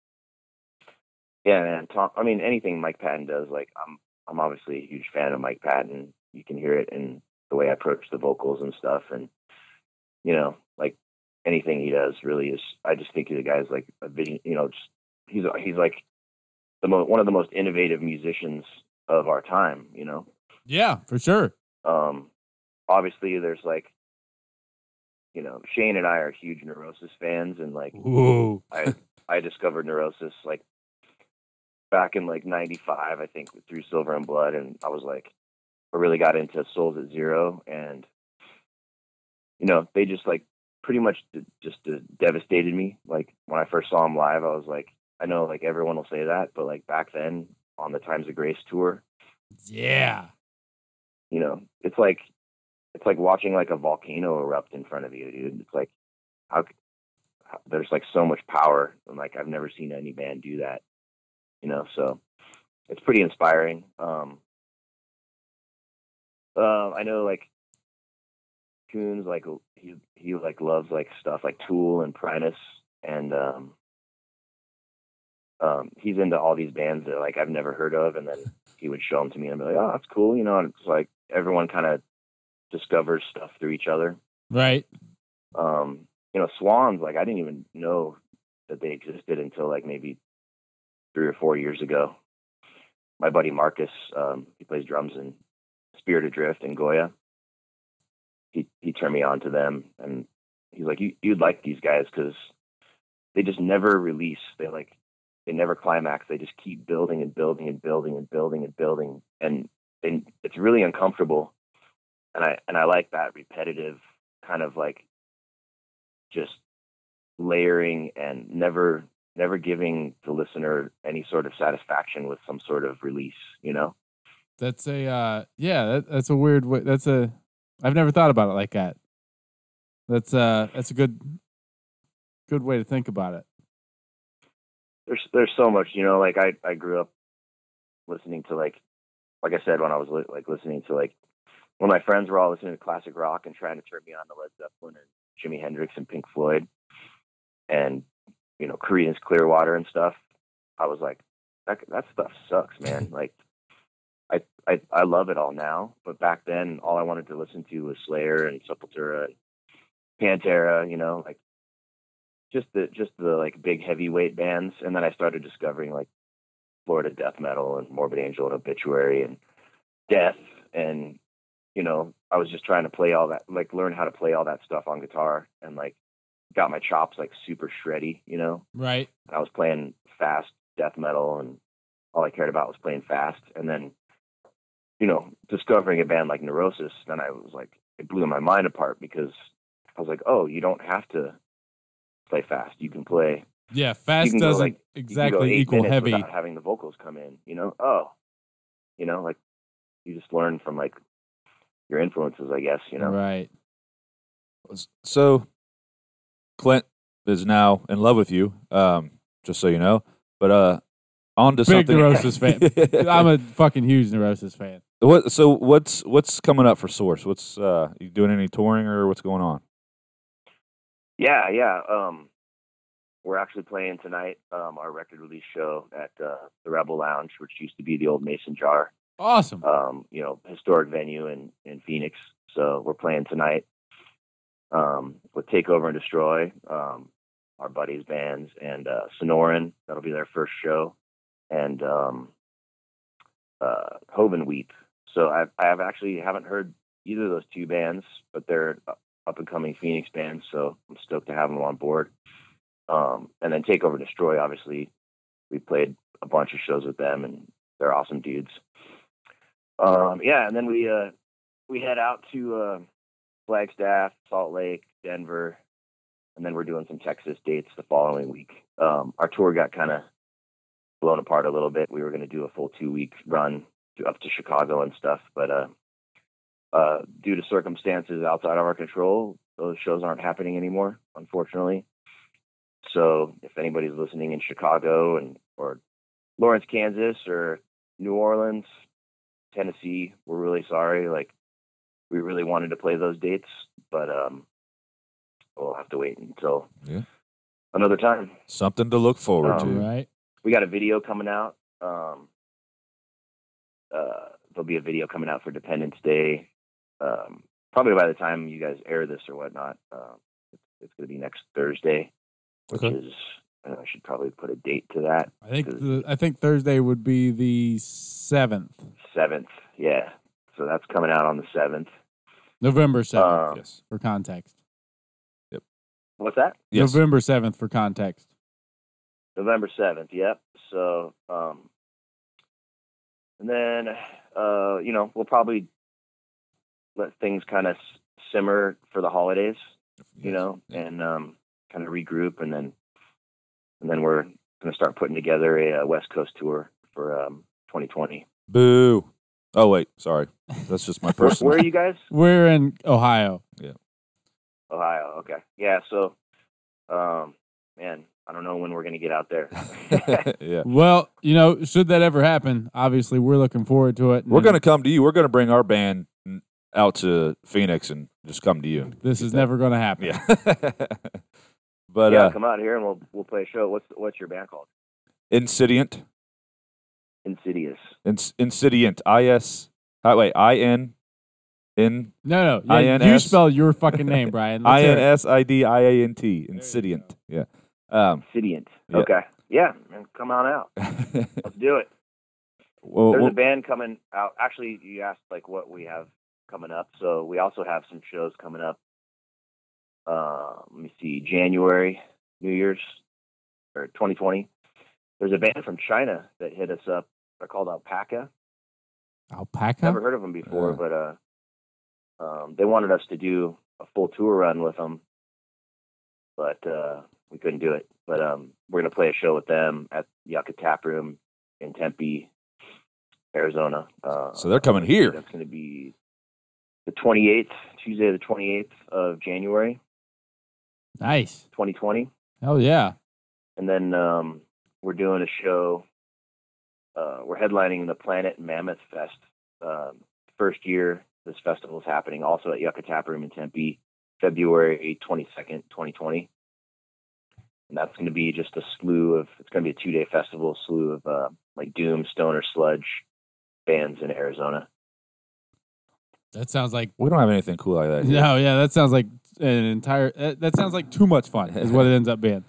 Yeah, man. Tom, I mean, anything Mike Patton does, like I'm, I'm obviously a huge fan of Mike Patton. You can hear it in the way I approach the vocals and stuff, and you know, like anything he does really is. I just think the guy's like a vision. You know, just he's he's like the most one of the most innovative musicians of our time. You know. Yeah, for sure. Um, obviously, there's like, you know, Shane and I are huge Neurosis fans, and like, Ooh. I I discovered Neurosis like back in like '95, I think, through Silver and Blood, and I was like, I really got into Souls at Zero, and you know, they just like pretty much d- just uh, devastated me. Like when I first saw them live, I was like, I know like everyone will say that, but like back then on the Times of Grace tour, Yeah. you know, it's like it's like watching like a volcano erupt in front of you, dude. It's like how, how there's like so much power, and like I've never seen any band do that, you know. So it's pretty inspiring. Um, uh, I know like Coons like he he like loves like stuff like Tool and Primus and um um he's into all these bands that like I've never heard of and then he would show them to me and I'd be like oh that's cool you know and it's like everyone kind of discovers stuff through each other. Right. um you know Swans like I didn't even know that they existed until like maybe three or four years ago. My buddy Marcus um he plays drums in Spirit Adrift and Goya. He he turned me on to them and he's like you you'd like these guys because they just never release. They like they never climax. They just keep building and building and building and building and building. And they, it's really uncomfortable and i and i like that repetitive kind of like just layering and never never giving the listener any sort of satisfaction with some sort of release you know That's a uh yeah, that, that's a weird way that's a I've never thought about it like that. That's uh that's a good good way to think about it. there's there's so much you know like i i grew up listening to like like i said when i was li- like listening to like when my friends were all listening to classic rock and trying to turn me on to led zeppelin and jimi hendrix and pink floyd and you know creedence clearwater and stuff i was like that that stuff sucks man. Like I, I I love it all now, but back then all I wanted to listen to was Slayer and Sepultura and Pantera, you know, like just the just the like big heavyweight bands, and then I started discovering like Florida death metal and Morbid Angel and Obituary and Death, and you know I was just trying to play all that, like learn how to play all that stuff on guitar, and like got my chops like super shreddy, you know. Right. I was playing fast death metal, and all I cared about was playing fast, and then you know discovering a band like Neurosis, then I was like it blew my mind apart because I was like, oh, you don't have to play fast. You can play Yeah, fast doesn't like, you can go exactly equal heavy. without having the vocals come in. You know, oh, you know, like you just learn from like your influences, I guess. You know, Right. So, Clint is now in love with you, um, just so you know. But uh, on to Big something. Neurosis fan. I'm a fucking huge Neurosis fan. what? So what's what's coming up for Sorxe? What's uh, you doing any touring or what's going on? yeah, yeah. Um, we're actually playing tonight. Um, our record release show at uh, the Rebel Lounge, which used to be the old Mason Jar. Awesome. um, you know, historic venue in, in Phoenix. So we're playing tonight um, with Takeover and Destroy, um, our buddies' bands, and uh, Sonoran. That'll be their first show, and um, uh, Hoven Weep. So I've, I have actually haven't heard either of those two bands, but they're up and coming Phoenix bands. So I'm stoked to have them on board. Um, and then Takeover and Destroy, obviously, we played a bunch of shows with them, and they're awesome dudes. Um, yeah, and then we uh, we head out to uh, Flagstaff, Salt Lake, Denver, and then we're doing some Texas dates the following week. Um, our tour got kind of blown apart a little bit. We were going to do a full two week run to, up to Chicago and stuff, but uh, uh, due to circumstances outside of our control, those shows aren't happening anymore, unfortunately. So if anybody's listening in Chicago and or Lawrence, Kansas, or New Orleans, Tennessee, we're really sorry. Like we really wanted to play those dates, but um, we'll have to wait until Yeah. another time. Something to look forward Um, to. right. We got a video coming out. Um, uh, there'll be a video coming out for Dependence Day. Um, probably by the time you guys air this or whatnot, um, it's, it's going to be next Thursday, which Okay. is uh, I should probably put a date to that. I think the, I think Thursday would be the seventh, Seventh, yeah. So that's coming out on the seventh. November seventh, Um, Yes. for context. Yep. What's that? Yes. November seventh, for context. November seventh. Yep. So, um, and then uh, you know we'll probably let things kind of simmer for the holidays, you Yes. know, and um, kind of regroup, and then and then we're going to start putting together a, uh West Coast tour for um, 2020. Boo. Oh wait, sorry. That's just my personal. where are you guys? We're in Ohio. Yeah, Ohio. Okay. Yeah. So, um, man, I don't know when we're going to get out there. yeah. Well, you know, should that ever happen, obviously we're looking forward to it. We're going to come to you. We're going to bring our band out to Phoenix and just come to you. This is never going to happen. Yeah. but yeah, uh come out here and we'll we'll play a show. What's what's your band called? Insidiant. Insidious. Ins- Insidiant. I S. uh, Wait. I N. N. No, no. Yeah, you spell your fucking name, Brian. Let's I hear N it. S I D I A N T. you Insidiant. Yeah. Um. Insidiant. Yeah. Okay. Yeah, man, come on out. Let's do it. well, There's well, a band coming out. Actually, you asked like what we have coming up. So we also have some shows coming up. Uh, let me see, January, New Year's, or 2020. There's a band from China that hit us up. They're called Alpaca. Alpaca. Never heard of them before, Yeah. but uh, um, they wanted us to do a full tour run with them, but uh, we couldn't do it. But um, we're gonna play a show with them at Yucca Tap Room in Tempe, Arizona. Uh, so they're coming here. That's gonna be the 28th, Tuesday, the 28th of January, Nice. 2020 Oh yeah. and then um, we're doing a show. Uh, we're headlining the Planet Mammoth Fest. Um, first year this festival is happening, also at Yucca Tap Room in Tempe, February 22nd, 2020. And that's going to be just a slew of. It's going to be a two-day festival, slew of uh, like doom, stoner, sludge bands in Arizona. That sounds like We don't have anything cool like that. here. no, yeah. That sounds like an entire. That, that sounds like too much fun. Is what it ends up being.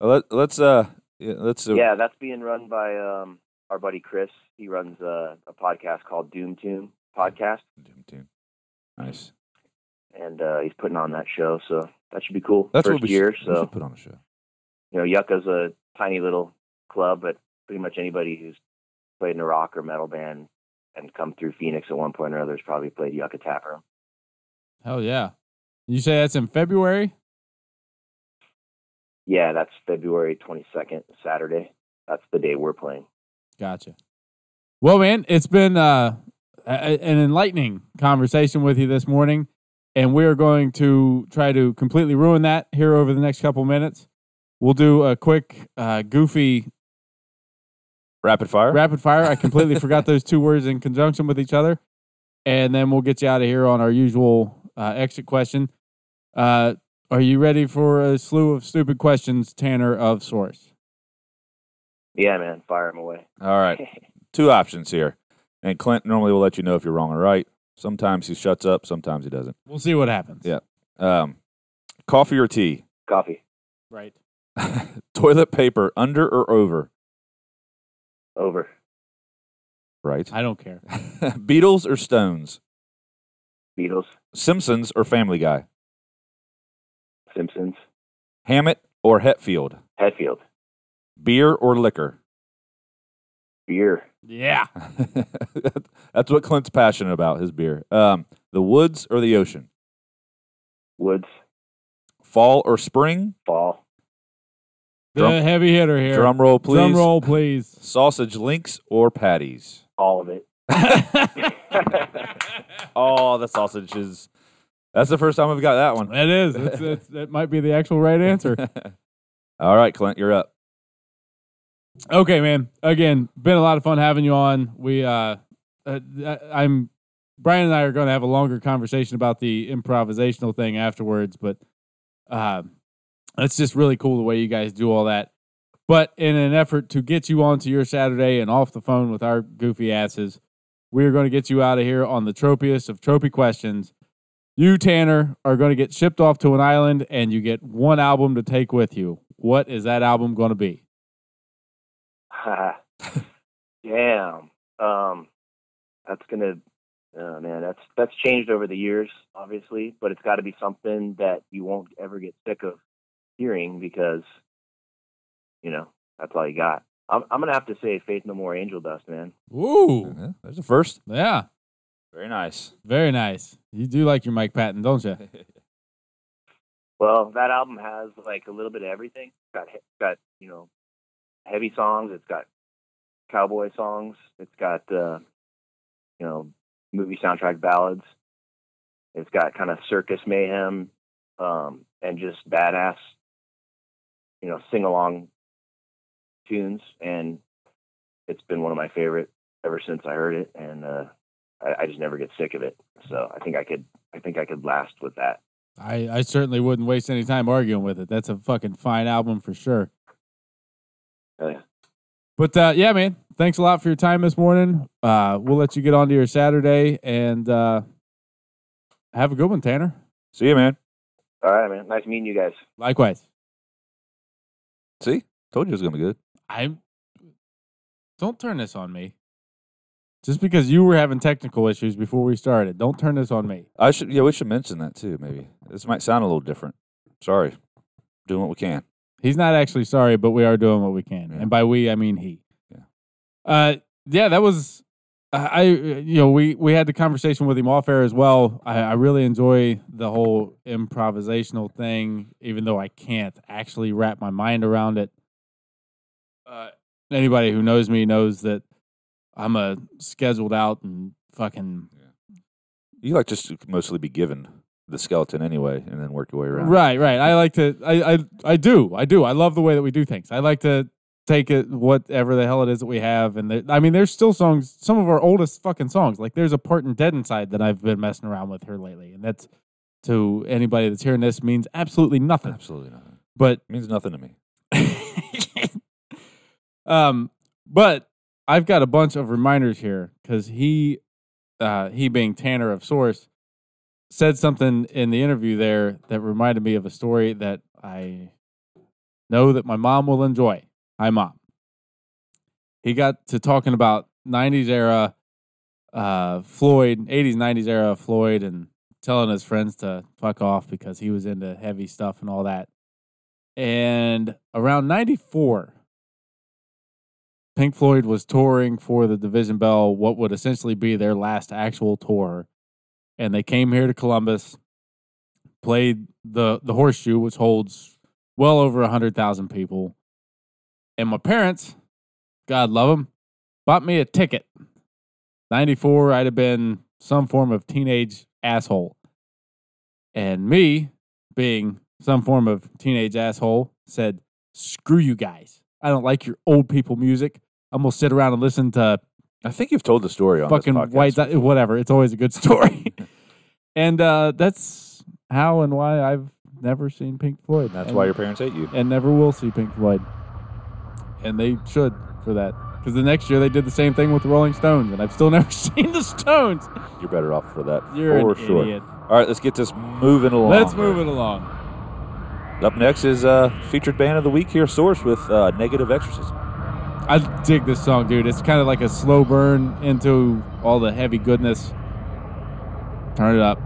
Well, Let, let's uh yeah, let's uh, yeah, that's being run by um, our buddy Chris. He runs uh, a podcast called Doom Tune Podcast. Doom Tune. Nice. and uh, he's putting on that show. So that should be cool. That's First what we year. should, we so should put on a show. you know, Yucca's a tiny little club, but pretty much anybody who's played in a rock or metal band and come through Phoenix at one point or other has probably played Yucca Tap Room. Hell yeah. You say that's in February? Yeah, that's February twenty second, Saturday. That's the day we're playing. Gotcha. Well, man, it's been uh, a- a- an enlightening conversation with you this morning, and we are going to try to completely ruin that here over the next couple minutes. We'll do a quick, uh, goofy Rapid fire. rapid fire. I completely forgot those two words in conjunction with each other, and then we'll get you out of here on our usual uh, exit question. Uh, are you ready for a slew of stupid questions, Tanner of Sorxe? Yeah, man, fire him away. All right. Two options here. And Clint normally will let you know if you're wrong or right. Sometimes he shuts up, sometimes he doesn't. We'll see what happens. Yeah. Um, coffee or tea? Coffee Right. Toilet paper under or over? over. Right. I don't care. Beatles or Stones? Beatles, Simpsons or Family Guy? Simpsons, Hammett or Hetfield? Hetfield, Beer or liquor? beer, Yeah. That's what Clint's passionate about, his beer. Um, the woods or the ocean? woods, Fall or spring? fall, The heavy hitter here. Drum roll, please. Drum roll, please. Sausage links or patties? all of it. Oh, the sausages. That's the first time we've got that one. That is. That's, that's, that might be the actual right answer. All right, Clint, you're up. Okay, man. Again, been a lot of fun having you on. We, uh, uh I'm Brian and I are going to have a longer conversation about the improvisational thing afterwards, but uh, it's just really cool the way you guys do all that. But in an effort to get you onto your Saturday and off the phone with our goofy asses, we are going to get you out of here on the tropiest of tropy questions. You, Tanner, are going to get shipped off to an island and you get one album to take with you. What is that album going to be? Damn. Um, that's gonna, uh, man. That's that's changed over the years, obviously, but it's got to be something that you won't ever get sick of hearing because, you know, that's all you got. I'm I'm gonna have to say Faith No More, Angel Dust, man. Ooh, Yeah, there's a first. yeah, Very nice. very nice. You do like your Mike Patton, don't you? Well, that album has like a little bit of everything. It's got he- got you know heavy songs. It's got cowboy songs. It's got uh, you know movie soundtrack ballads. It's got kind of circus mayhem um, and just badass you know sing along tunes. And it's been one of my favorite ever since I heard it, and uh, I, I just never get sick of it. So I think I could I think I could last with that. I, I certainly wouldn't waste any time arguing with it. That's a fucking fine album for sure. Oh, yeah. But uh, yeah, man, thanks a lot for your time this morning. Uh, we'll let you get on to your Saturday and uh, have a good one, Tanner. See you, man. All right, man. Nice meeting you guys. Likewise. See, told you it was gonna be good. I don't turn this on me. Just because you were having technical issues before we started, don't turn this on me. I should. Yeah, we should mention that too. Maybe this might sound a little different. Sorry, doing what we can. He's not actually sorry, but we are doing what we can, Yeah. and by we I mean he. Yeah. Uh, yeah, that was. I, you know, we we had the conversation with him off air as well. I, I really enjoy the whole improvisational thing, even though I can't actually wrap my mind around it. Uh, anybody who knows me knows that I'm a scheduled out and fucking You like just to mostly be given the skeleton anyway, and then work your way around. Right, right. I like to. I, I, I do. I do. I love the way that we do things. I like to take it whatever the hell it is that we have, and there, I mean, there's still songs. Some of our oldest fucking songs. Like there's a part in Dead Inside that I've been messing around with her lately, and that's to anybody that's hearing this means absolutely nothing. Absolutely nothing. But means nothing to me. um, but I've got a bunch of reminders here because he, uh, he being Tanner of Sorxe, said something in the interview there that reminded me of a story that I know that my mom will enjoy. Hi, mom. He got to talking about '90s era uh, Floyd, '80s '90s era Floyd, and telling his friends to fuck off because he was into heavy stuff and all that. And around '94, Pink Floyd was touring for the Division Bell, what would essentially be their last actual tour. And they came here to Columbus, played the the horseshoe, which holds well over a hundred thousand people. And my parents, God love them, bought me a ticket. Ninety four, I'd have been some form of teenage asshole. And me, being some form of teenage asshole, said, Screw you guys. I don't like your old people music. I'm gonna sit around and listen to I think you've told the story on fucking white whatever. It's always a good story. and uh, that's how and why I've never seen Pink Floyd. That's and, why your parents hate you. and never will see Pink Floyd. And they should for that. Because the next year they did the same thing with the Rolling Stones, and I've still never seen the Stones. You're better off for that. You're for an sure. idiot. All right, let's get this moving along. Let's move it along. Up next is uh, featured band of the week here, Sorxe with uh, Negative Exorcism. I dig this song, dude. It's kind of like a slow burn into all the heavy goodness. Turn it up.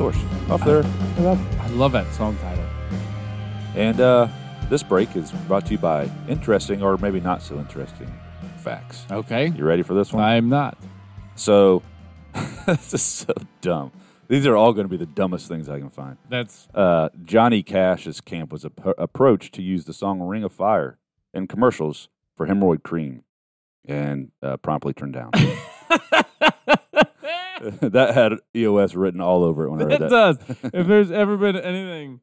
Sorxe. Off there. I love, I love that song title. And uh, this break is brought to you by interesting or maybe not so interesting facts. Okay. You ready for this one? I'm not. So, this is so dumb. These are all going to be the dumbest things I can find. That's Uh, Johnny Cash's camp was ap- approached to use the song Ring of Fire in commercials for hemorrhoid cream and uh, promptly turned down. that had EOS written all over it when I read it that. does. if there's ever been anything,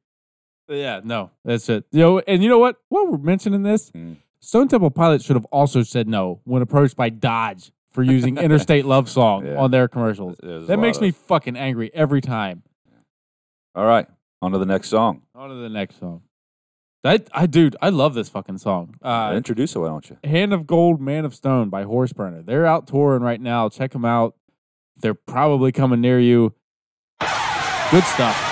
yeah, no, that's it. You know, and you know what? While we're mentioning this, Hmm. Stone Temple Pilots should have also said no when approached by Dodge for using Interstate Love Song Yeah. on their commercials. There's a That lot makes of- me fucking angry every time. All right, on to the next song. On to the next song. I, I, dude, I love this fucking song. Uh, Introduce it, why don't you? Hand of Gold, Man of Stone by Horseburner. They're out touring right now. Check them out. They're probably coming near you. Good stuff.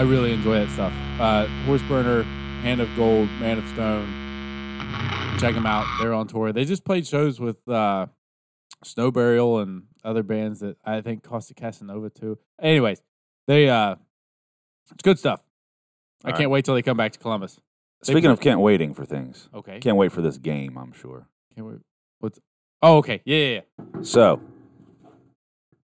I really enjoy that stuff. Uh, Horseburner, Hand of Gold, Man of Stone. Check them out. They're on tour. They just played shows with uh, Snow Burial and other bands that I think Costa Casanova too. Anyways, they uh, it's good stuff. I All can't wait till they come back to Columbus. They Speaking of can't waiting for things, Okay. can't wait for this game. I'm sure. Can't wait. What's? Oh, okay. Yeah, yeah. yeah. So,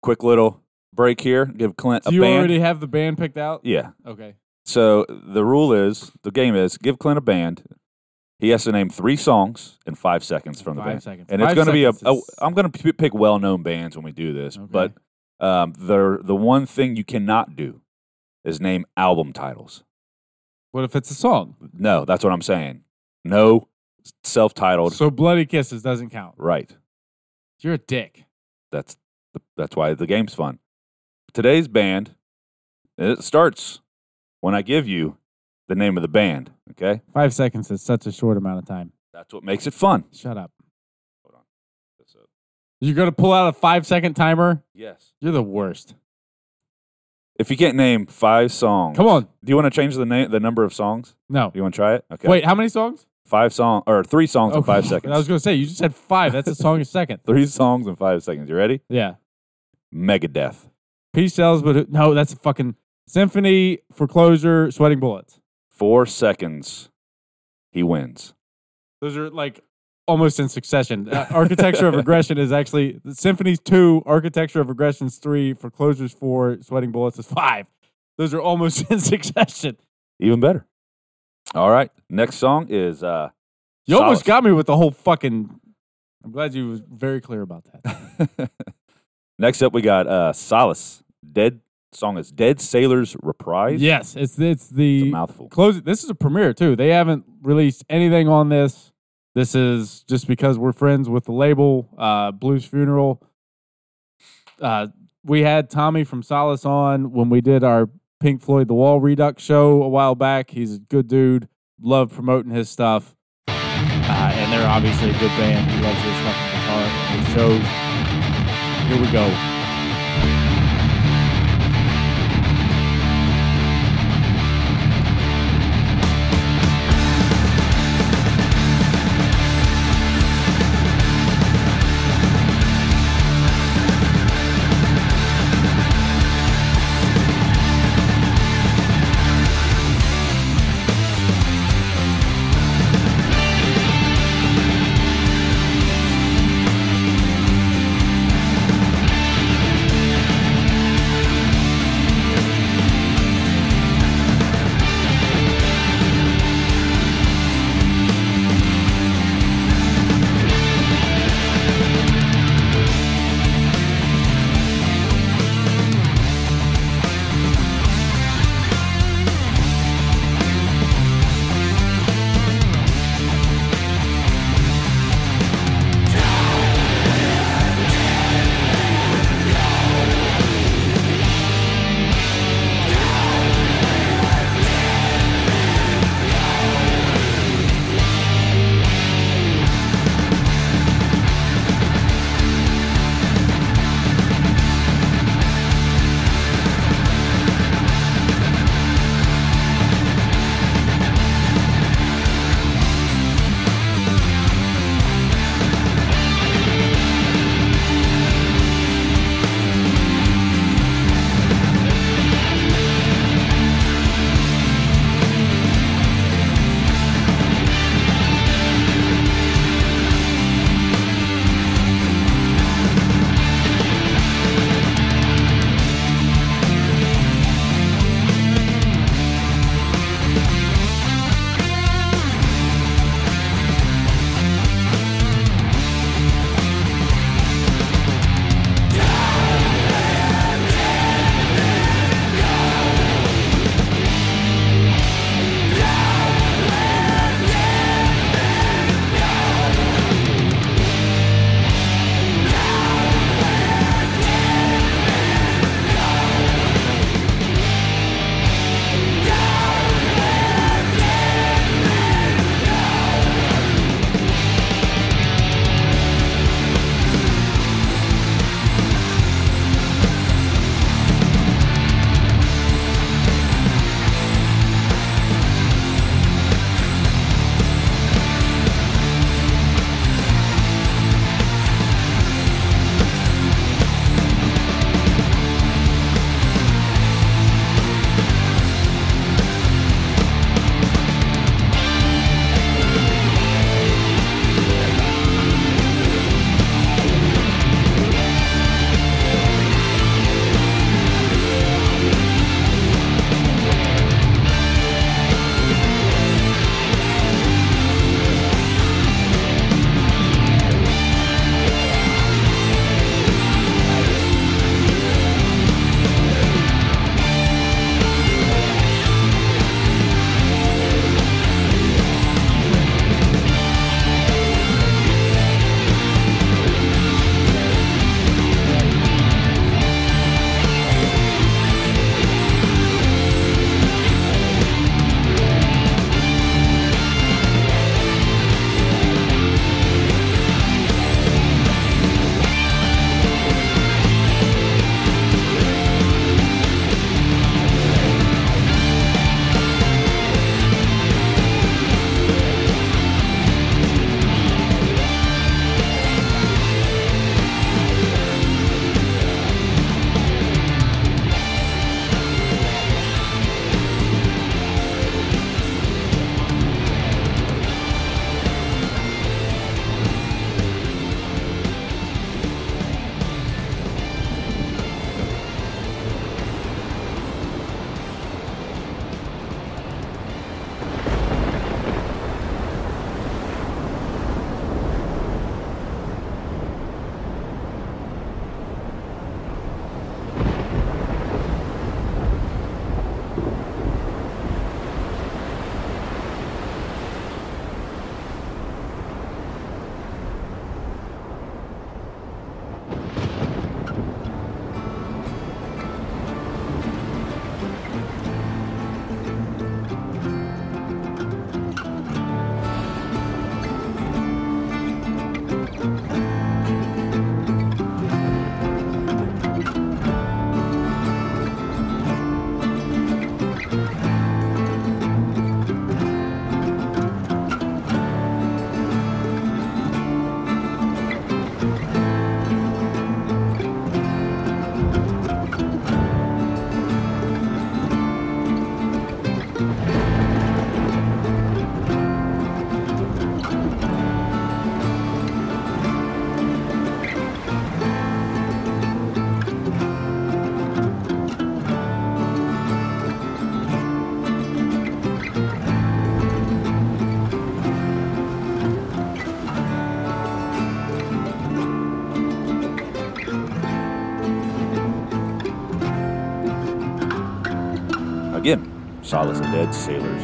quick little break here. Give Clint Do a you band. already have the band picked out? yeah. Okay. So the rule is the game is give Clint a band. He has to name three songs in five seconds from the band, seconds. and it's going to be a. a is... I'm going to pick well-known bands when we do this, Okay. but um, the the one thing you cannot do is name album titles. What if it's a song? No, that's what I'm saying. No self-titled. So Bloody Kisses doesn't count. right. You're a dick. That's the, that's why the game's fun. Today's band it starts when I give you the name of the band. Okay, Five seconds is such a short amount of time. that's what makes it fun. Shut up. Hold on. You're gonna pull out a five second timer. Yes. You're the worst. If you can't name five songs, Come on. Do you want to change the name, the number of songs? No. Do you want to try it? Okay. Wait, how many songs? five songs or three songs in five seconds. I was gonna say you just said five. That's a song a second. three songs in five seconds. You ready? Yeah. Megadeth. Peace sells, but who- no, that's a fucking symphony foreclosure. Sweating bullets. Four seconds. He wins. Those are like almost in succession. Uh, Architecture of Aggression is actually the Symphonies two, Architecture of Aggression's three, Foreclosures four, Sweating Bullets is five. Those are almost in succession. Even better. All right. Next song is uh You almost got me with the whole fucking. I'm glad you was very clear about that. Next up we got uh Solace. Dead song is Dead Sailors Reprise. yes, it's it's It's the mouthful. close. This is a premiere too. They haven't released anything on this. This is just because we're friends with the label, uh, Blues Funeral. Uh, we had Tommy from Solace on when we did our Pink Floyd The Wall Redux show a while back. He's a good dude. Love promoting his stuff. Uh, and they're obviously a good band. He loves his fucking guitar and his shows. Here we go. Solace of Dead Sailors.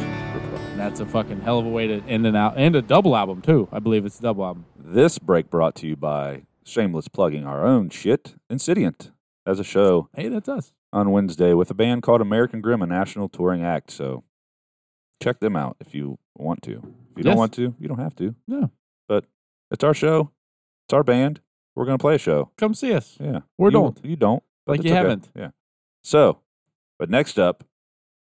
That's a fucking hell of a way to end an out and a double album too. I believe it's a double album. This break brought to you by shameless plugging our own shit, Insidiant, as a show Hey, that's us. on Wednesday with a band called American Grim, a national touring act. So check them out if you want to. If you Yes. don't want to, you don't have to. No, but It's our show. It's our band. We're gonna play a show. come see us. Yeah. You, don't. You don't. but Like you okay. haven't. Yeah. So, but next up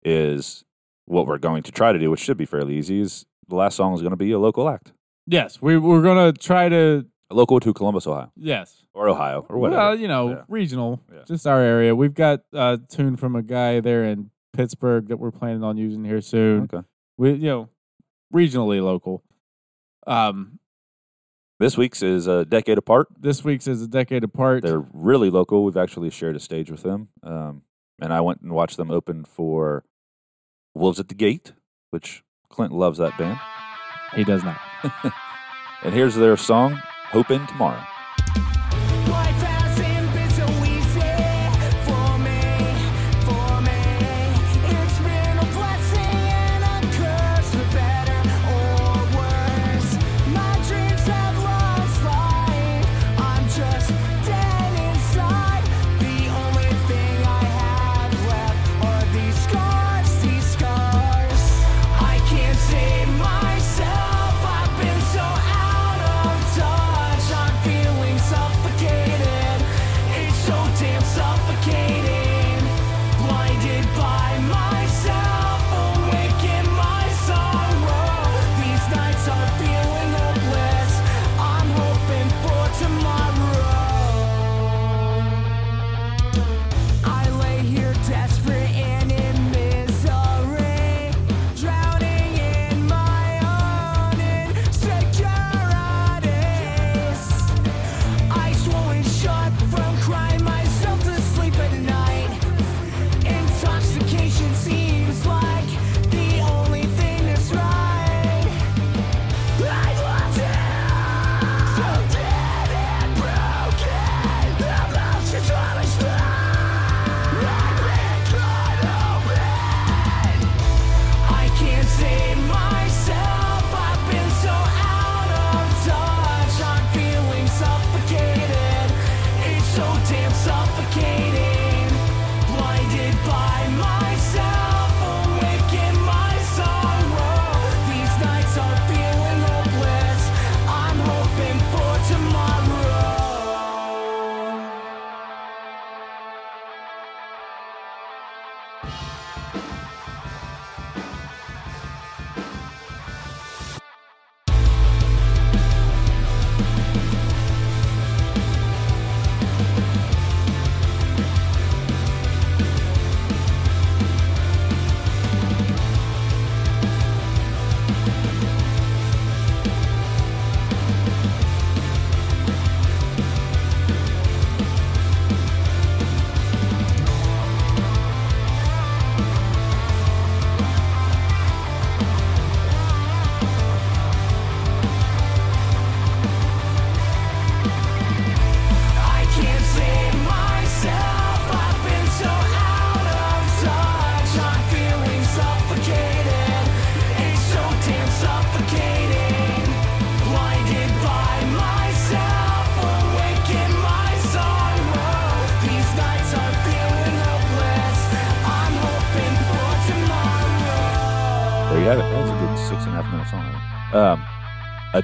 is what we're going to try to do, which should be fairly easy. Is the last song is going to be a local act, Yes, we we're gonna try to. a local to Columbus, Ohio, Yes, or Ohio, or whatever. Well, you know, Yeah. regional, Yeah. just our area. We've got a tune from a guy there in Pittsburgh that we're planning on using here soon. okay. We, you know, regionally local. Um, This week's is a decade apart. this week's is a decade apart. They're really local. We've actually shared a stage with them, um, and I went and watched them open for Wolves at the Gate, which Clint loves that band. he does not. And here's their song, "Hope in Tomorrow."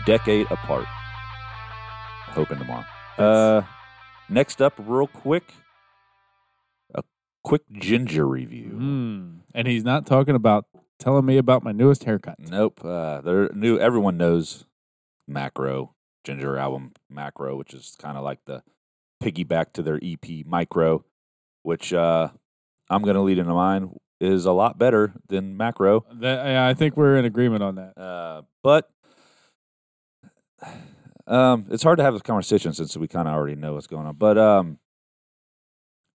Decade apart. Hoping tomorrow. Uh, next up, real quick, a quick Jinjer review. Mm. And he's not talking about telling me about my newest haircut. Nope. Uh, they're new. Everyone knows Macro Jinjer album Macro, which is kind of like the piggyback to their EP Micro, which uh, I'm going to lead into mine is a lot better than Macro. That, I think we're in agreement on that. Uh, but um, it's hard to have this conversation since we kind of already know what's going on. But um,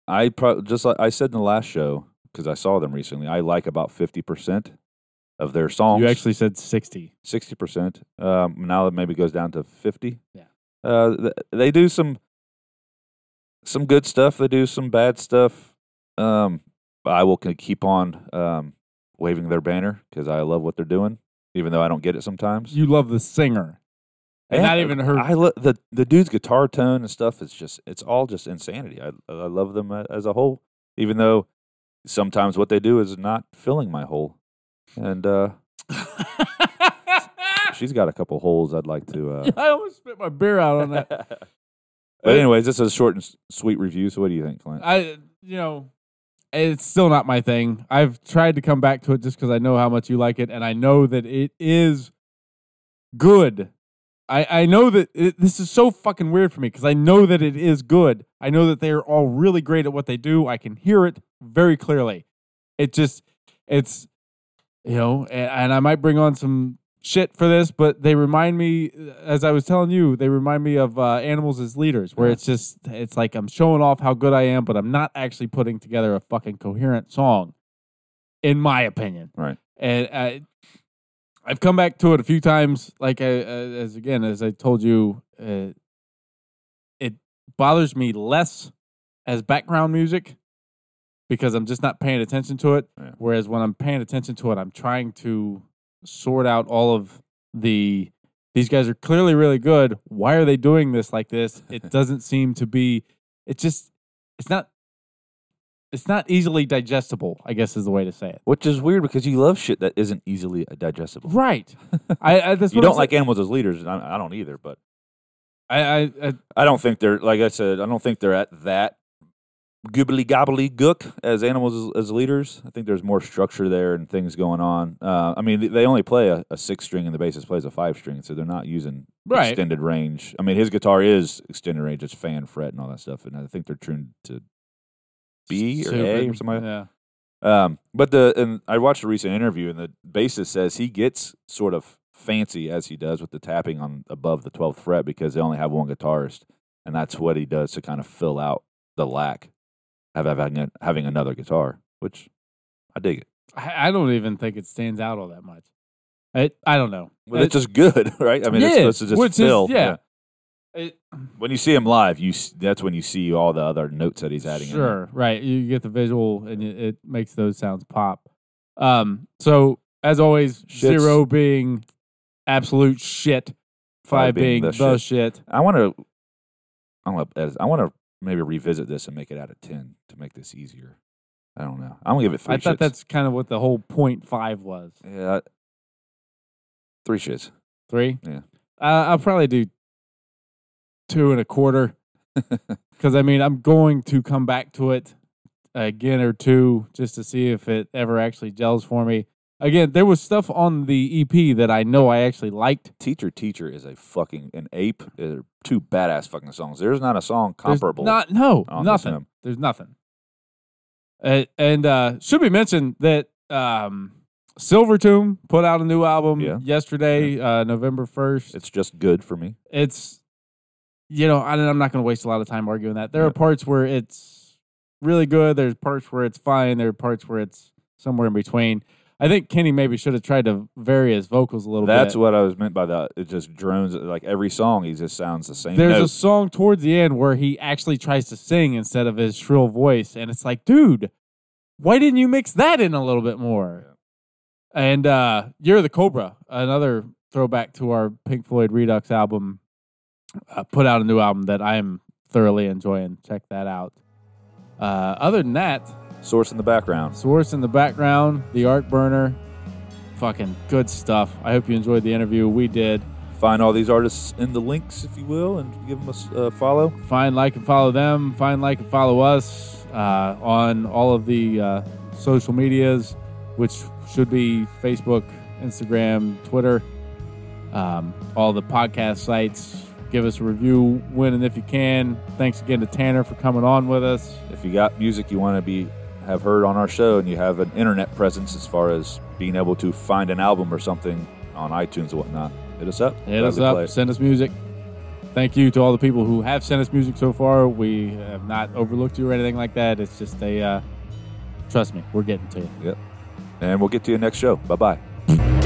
I pro- just like I said in the last show because I saw them recently. I like about fifty percent of their songs. You actually said 60. sixty percent. Um, now it maybe goes down to fifty. Yeah. Uh, th- they do some some good stuff. They do some bad stuff. Um, I will keep on um waving their banner because I love what they're doing, even though I don't get it sometimes. You love the singer, and not even her. I lo- the the dude's guitar tone and stuff. It's just it's all just insanity. I I love them as a whole, even though sometimes what they do is not filling my hole. And uh, she's got a couple holes I'd like to. Uh, I almost spit my beer out on that. but anyways, this is a short and sweet review. So what do you think, Clint? I, you know, it's still not my thing. I've tried to come back to it just because I know how much you like it, and I know that it is good. I, I know that it, this is so fucking weird for me because I know that it is good. I know that they are all really great at what they do. I can hear it very clearly. It just, it's, you know, and, and I might bring on some shit for this, but they remind me, as I was telling you, they remind me of uh, Animals as Leaders, where it's just, it's like I'm showing off how good I am, but I'm not actually putting together a fucking coherent song, in my opinion. Right. And uh, I've come back to it a few times. Like uh, as again, as I told you, uh, it bothers me less as background music because I'm just not paying attention to it. Yeah. Whereas when I'm paying attention to it, I'm trying to sort out all of the. These guys are clearly really good. Why are they doing this like this? It doesn't seem to be. It just. It's not. It's not easily digestible. I guess is the way to say it. Which is weird because you love shit that isn't easily digestible. Right. I, I that's You don't like animals as leaders. and I, I don't either, but I, I, I I don't think they're like I said. I don't think they're at that goobly gobbly gook as animals as, as leaders. I think there's more structure there and things going on. Uh, I mean, they- they only play a, a six string and the bassist plays a five string, so they're not using Right. extended range. I mean, his guitar is extended range. It's fan, fret, and all that stuff. And I think they're tuned to B or A or something. Yeah. Um, but the and I watched a recent interview, and the bassist says he gets sort of fancy as he does with the tapping on above the twelfth fret because they only have one guitarist, and that's what he does to kind of fill out the lack of having having another guitar, which I dig it. I, don't even think it stands out all that much. I I don't know. But it's just good, right? I mean, it's Yeah, supposed to just which is- fill. yeah. It, When you see him live, you that's when you see all the other notes that he's adding. in sure, right. You get the visual, and it, it makes those sounds pop. Um. So as always, Shits. zero being absolute shit, five, being, the, shit. shit. I want to. I want to. I want to maybe revisit this and make it out of ten to make this easier. I don't know. I'm gonna give it three. I thought shits. that's kind of what the whole point five was. Yeah. Three shits. Three. Yeah. Uh, I'll probably do two and a quarter. Because I mean, I'm going to come back to it again or two just to see if it ever actually gels for me. Again, there was stuff on the EP that I know I actually liked. Teacher, teacher is a fucking an ape. They're two badass fucking songs. There's not a song There's comparable. Not no, on this nothing. There's nothing. Uh, and uh, should be mentioned that um, Silvertomb put out a new album Yeah. yesterday, Uh, November first. It's just good for me. it's you know I, i'm not going to waste a lot of time arguing that there Yeah. are parts where it's really good there's parts where it's fine there are parts where it's somewhere in between i think kenny maybe should have tried to vary his vocals a little That's bit That's what I was meant by that. It just drones like every song. He just sounds the same. there's a song towards the end where he actually tries to sing instead of his shrill voice and it's like dude why didn't you mix that in a little bit more and uh you're the cobra another throwback to our pink floyd redux album uh, put out a new album that i am thoroughly enjoying. Check that out. Uh other than that Sorxe in the background. Sorxe in the background the art burner fucking good stuff. I hope you enjoyed the interview we did. Find all these artists in the links, if you will, and give them a uh, follow. find like and follow them. Find like and follow us uh, on all of the uh, social medias which should be facebook instagram twitter um, all the podcast sites give us a review when and if you can thanks again to tanner for coming on with us If you got music you want to be have heard on our show, and you have an internet presence as far as being able to find an album or something on iTunes or whatnot, hit us up. hit us play up send us music thank you to all the people who have sent us music so far we have not overlooked you or anything like that it's just a uh, trust me we're getting to you Yep. And we'll get to you next show. Bye bye.